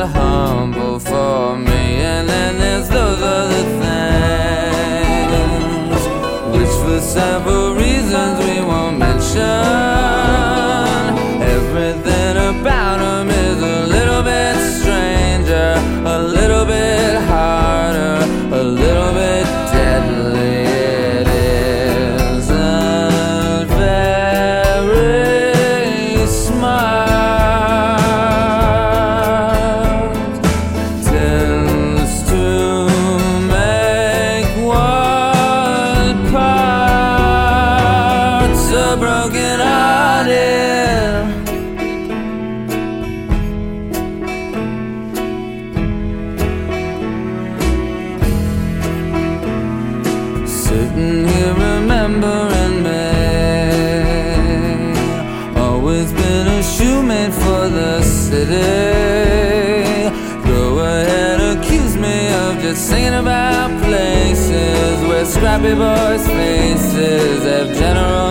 scrappy boys' faces have general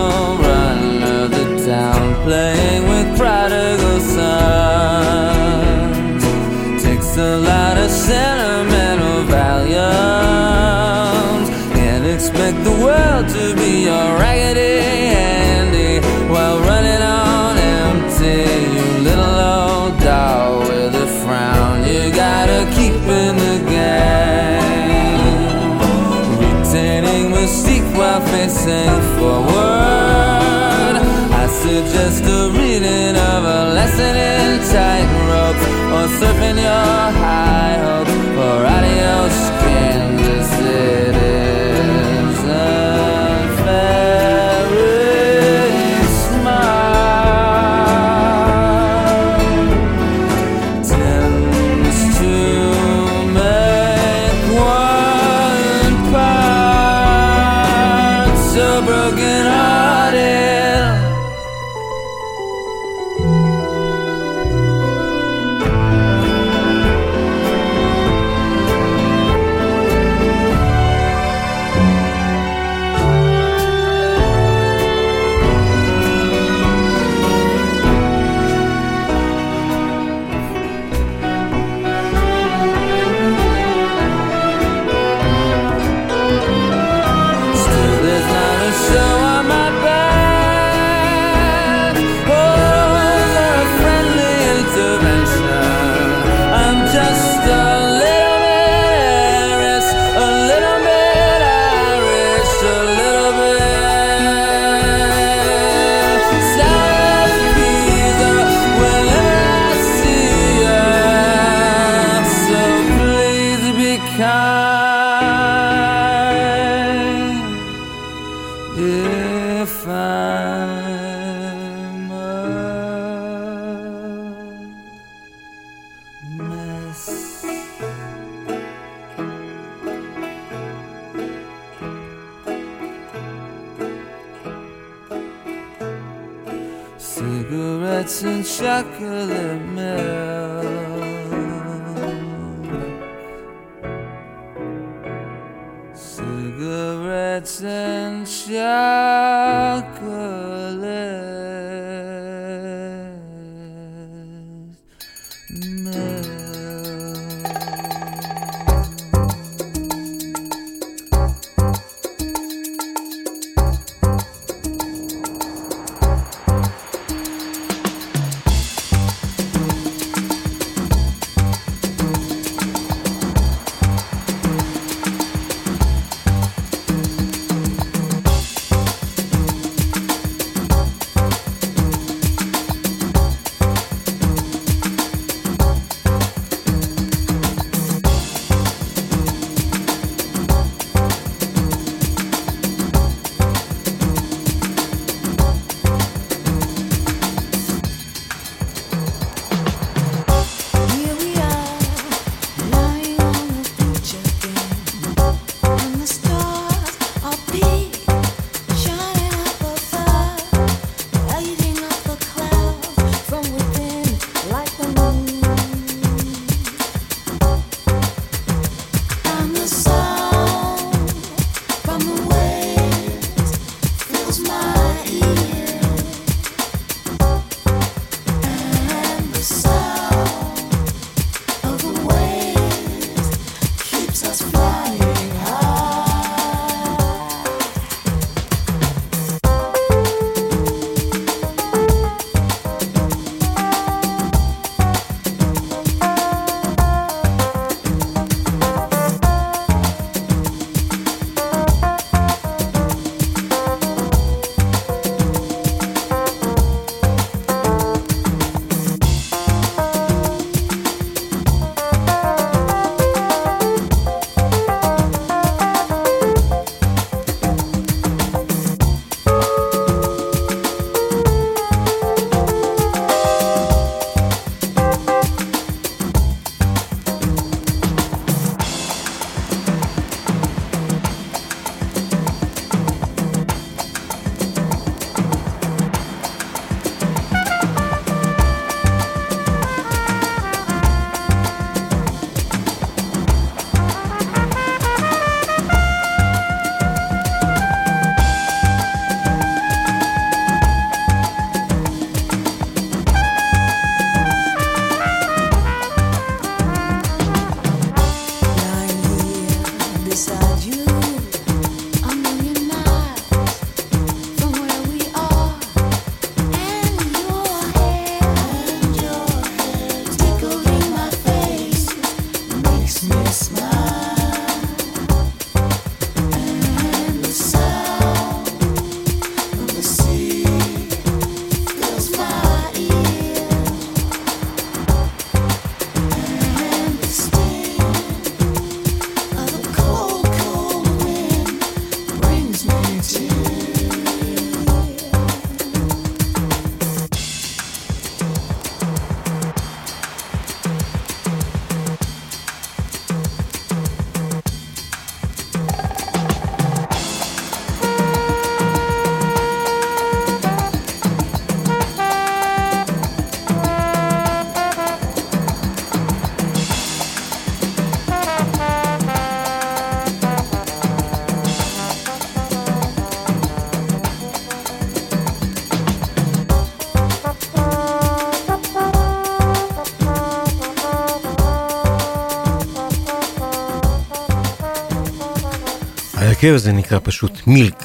ההרכב הזה נקרא פשוט מילק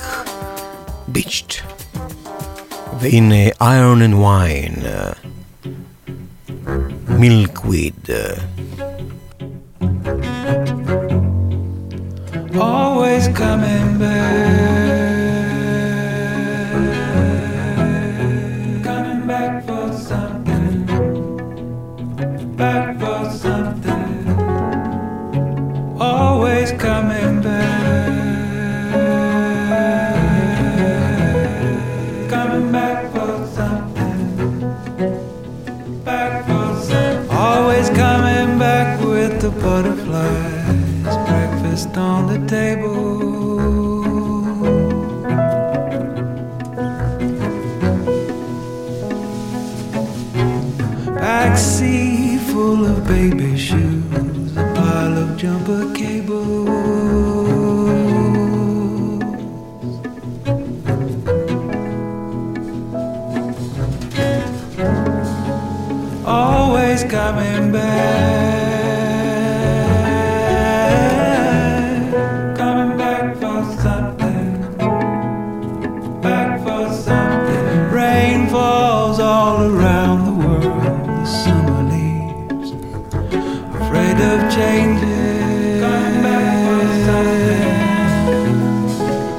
ביצ'ט. והנה איירון אנד ויין, מילק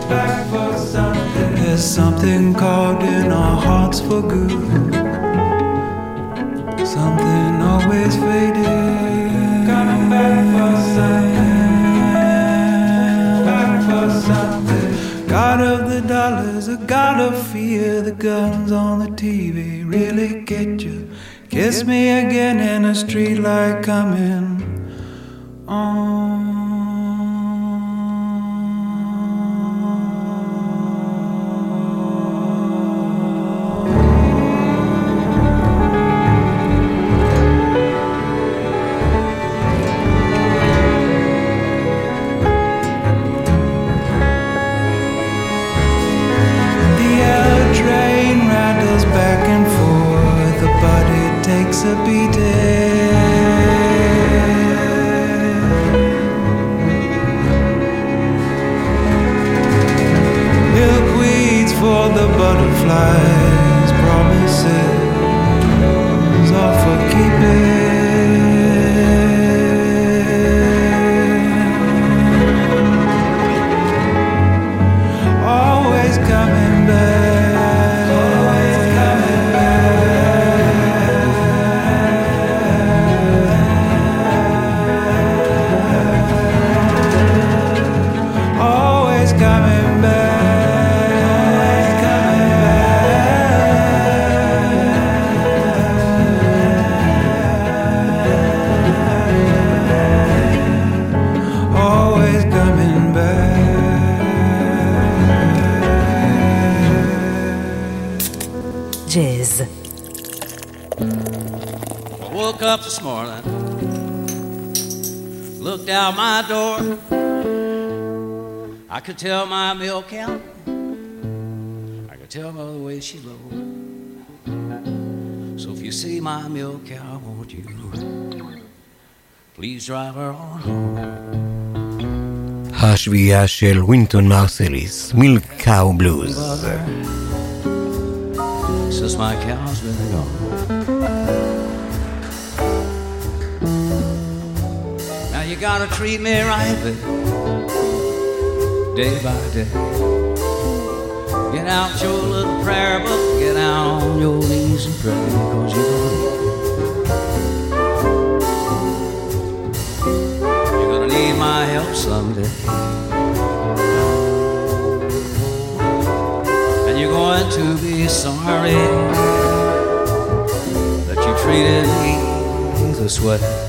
Back for something. There's something carved in our hearts for good. Something always fading. Coming back for something. Back. God of the dollars, a god of fear. The guns on the TV really get you. Kiss me again in a street light coming on. השביעייה של וינטון מרסליס, מילק קאו בלוז. Since my cow's been gone. Now you gotta treat me right, baby, day by day. Get out your little prayer book, get out on your knees and pray, cause you're gonna need my help someday. And you're going to be sorry that you treated me this way.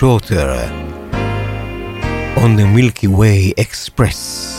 shorter on the Milky Way Express.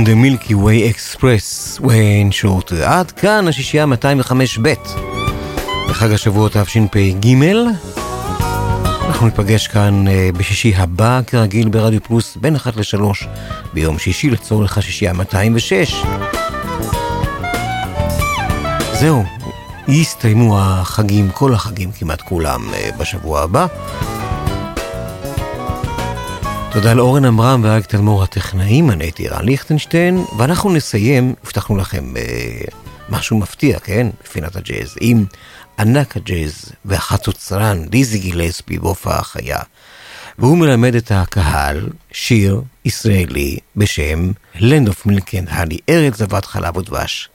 On the Milky Way Express, when short. עד כאן השישייה 205 ב' בחג השבועות תשפ"ג. אנחנו ניפגש כאן אה, בשישי הבא, כרגיל ברדיו פלוס, בין 1 ל-3 ביום שישי לצורך השישייה 206. זהו, יסתיימו החגים, כל החגים כמעט כולם אה, בשבוע הבא. תודה לאורן עמרם ואריק תלמור הטכנאים, אני הייתי רן ליכטנשטיין, ואנחנו נסיים, הבטחנו לכם אה, משהו מפתיע, כן? בפינת הג'אז, עם ענק הג'אז והחצוצרן ליזי גילספי בהופעה חיה. והוא מלמד את הקהל שיר ישראלי בשם Land of Milk and Honey, ארץ זבת חלב ודבש.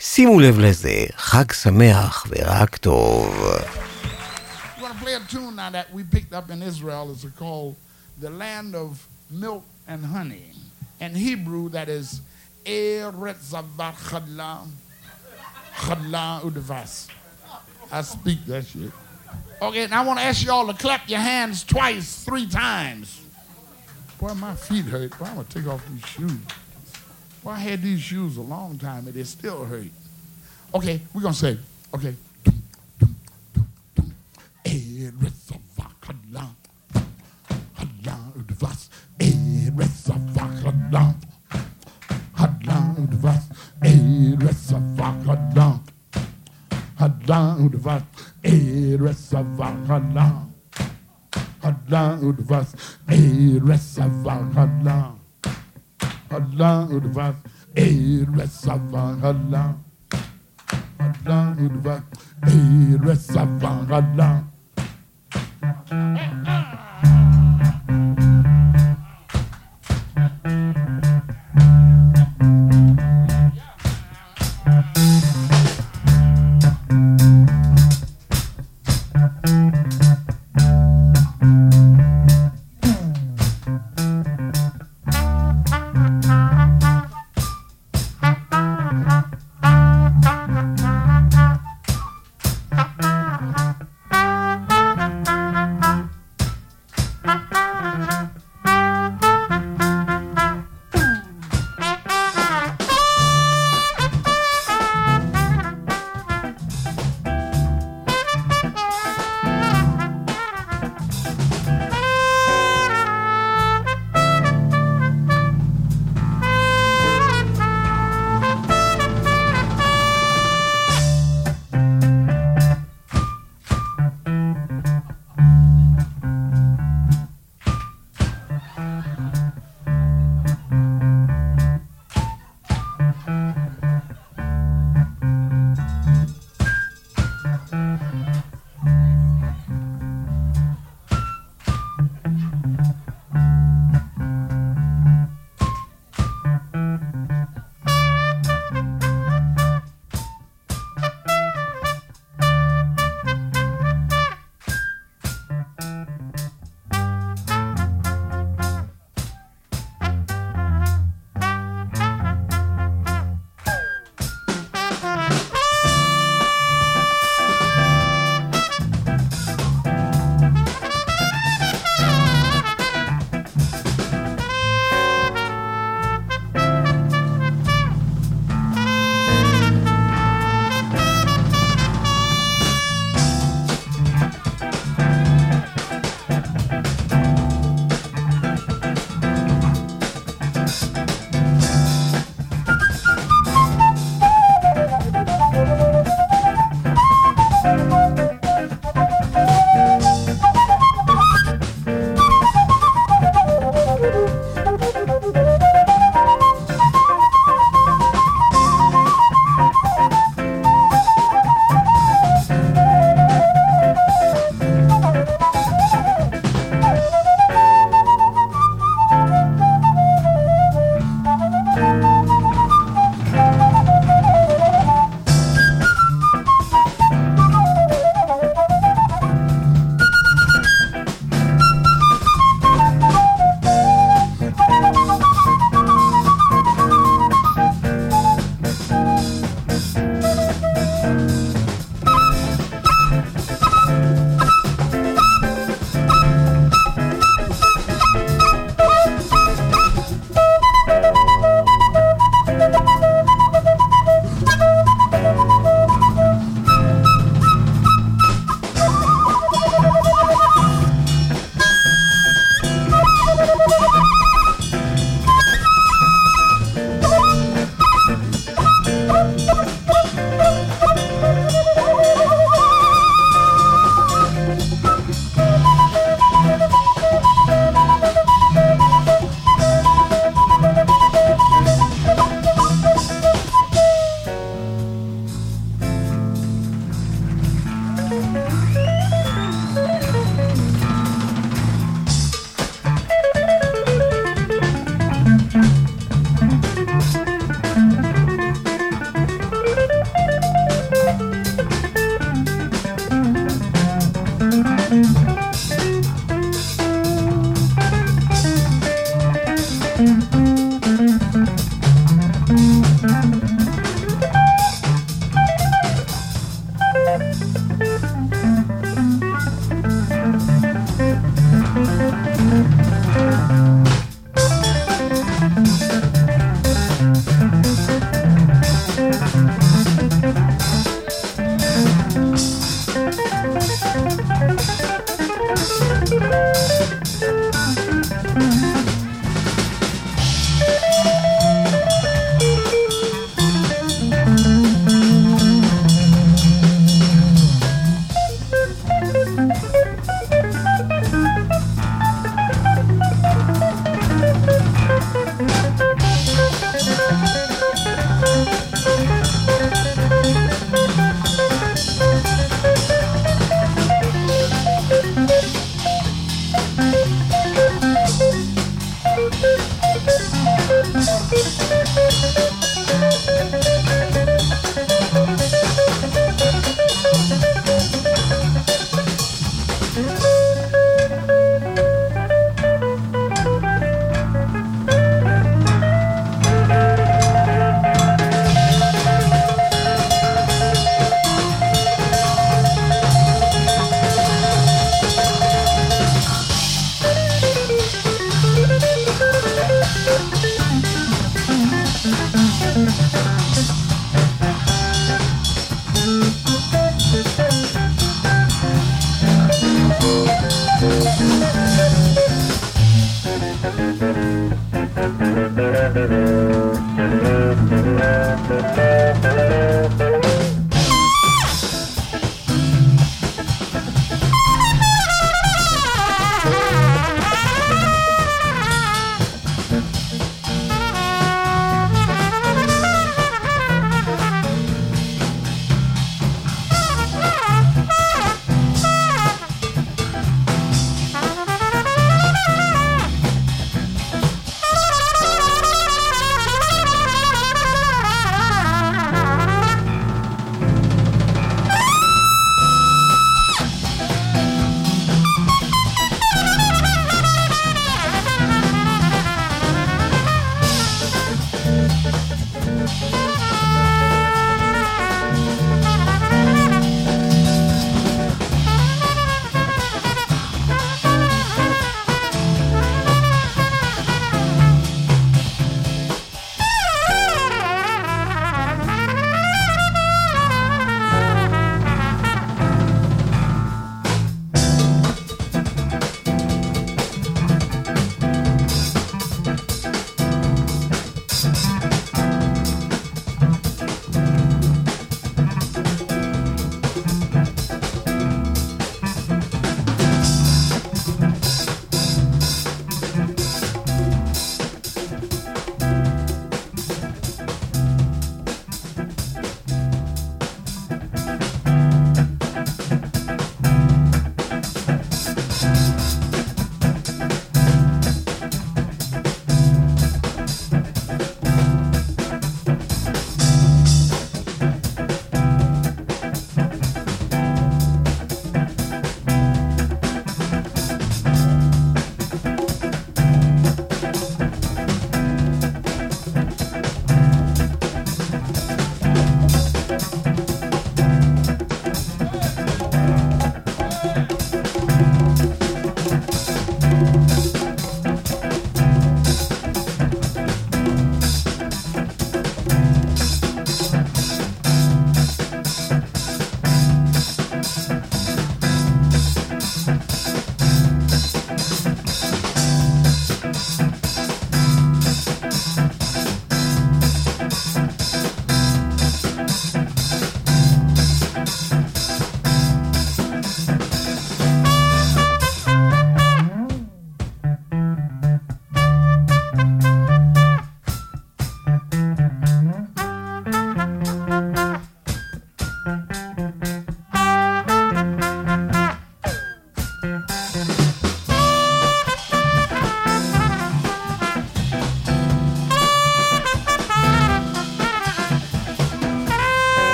שימו לב לזה, חג שמח ורק טוב. Called The Land of Milk and Honey. In Hebrew, that is Eretz Udavas. I speak that shit. Okay, now I want to ask you all to clap your hands twice, three times. Boy, my feet hurt. Boy, I'm going to take off these shoes. Boy, I had these shoes a long time and they still hurt. Okay, we're going to say, okay. Eretz was eres erfahrender. Hadlang, du was eres erfahrender. Hadlang, du was eres erfahrender. Hadlang, du was eres erfahrender. Hadlang, du was eres erfahrender. Hadlang, du was.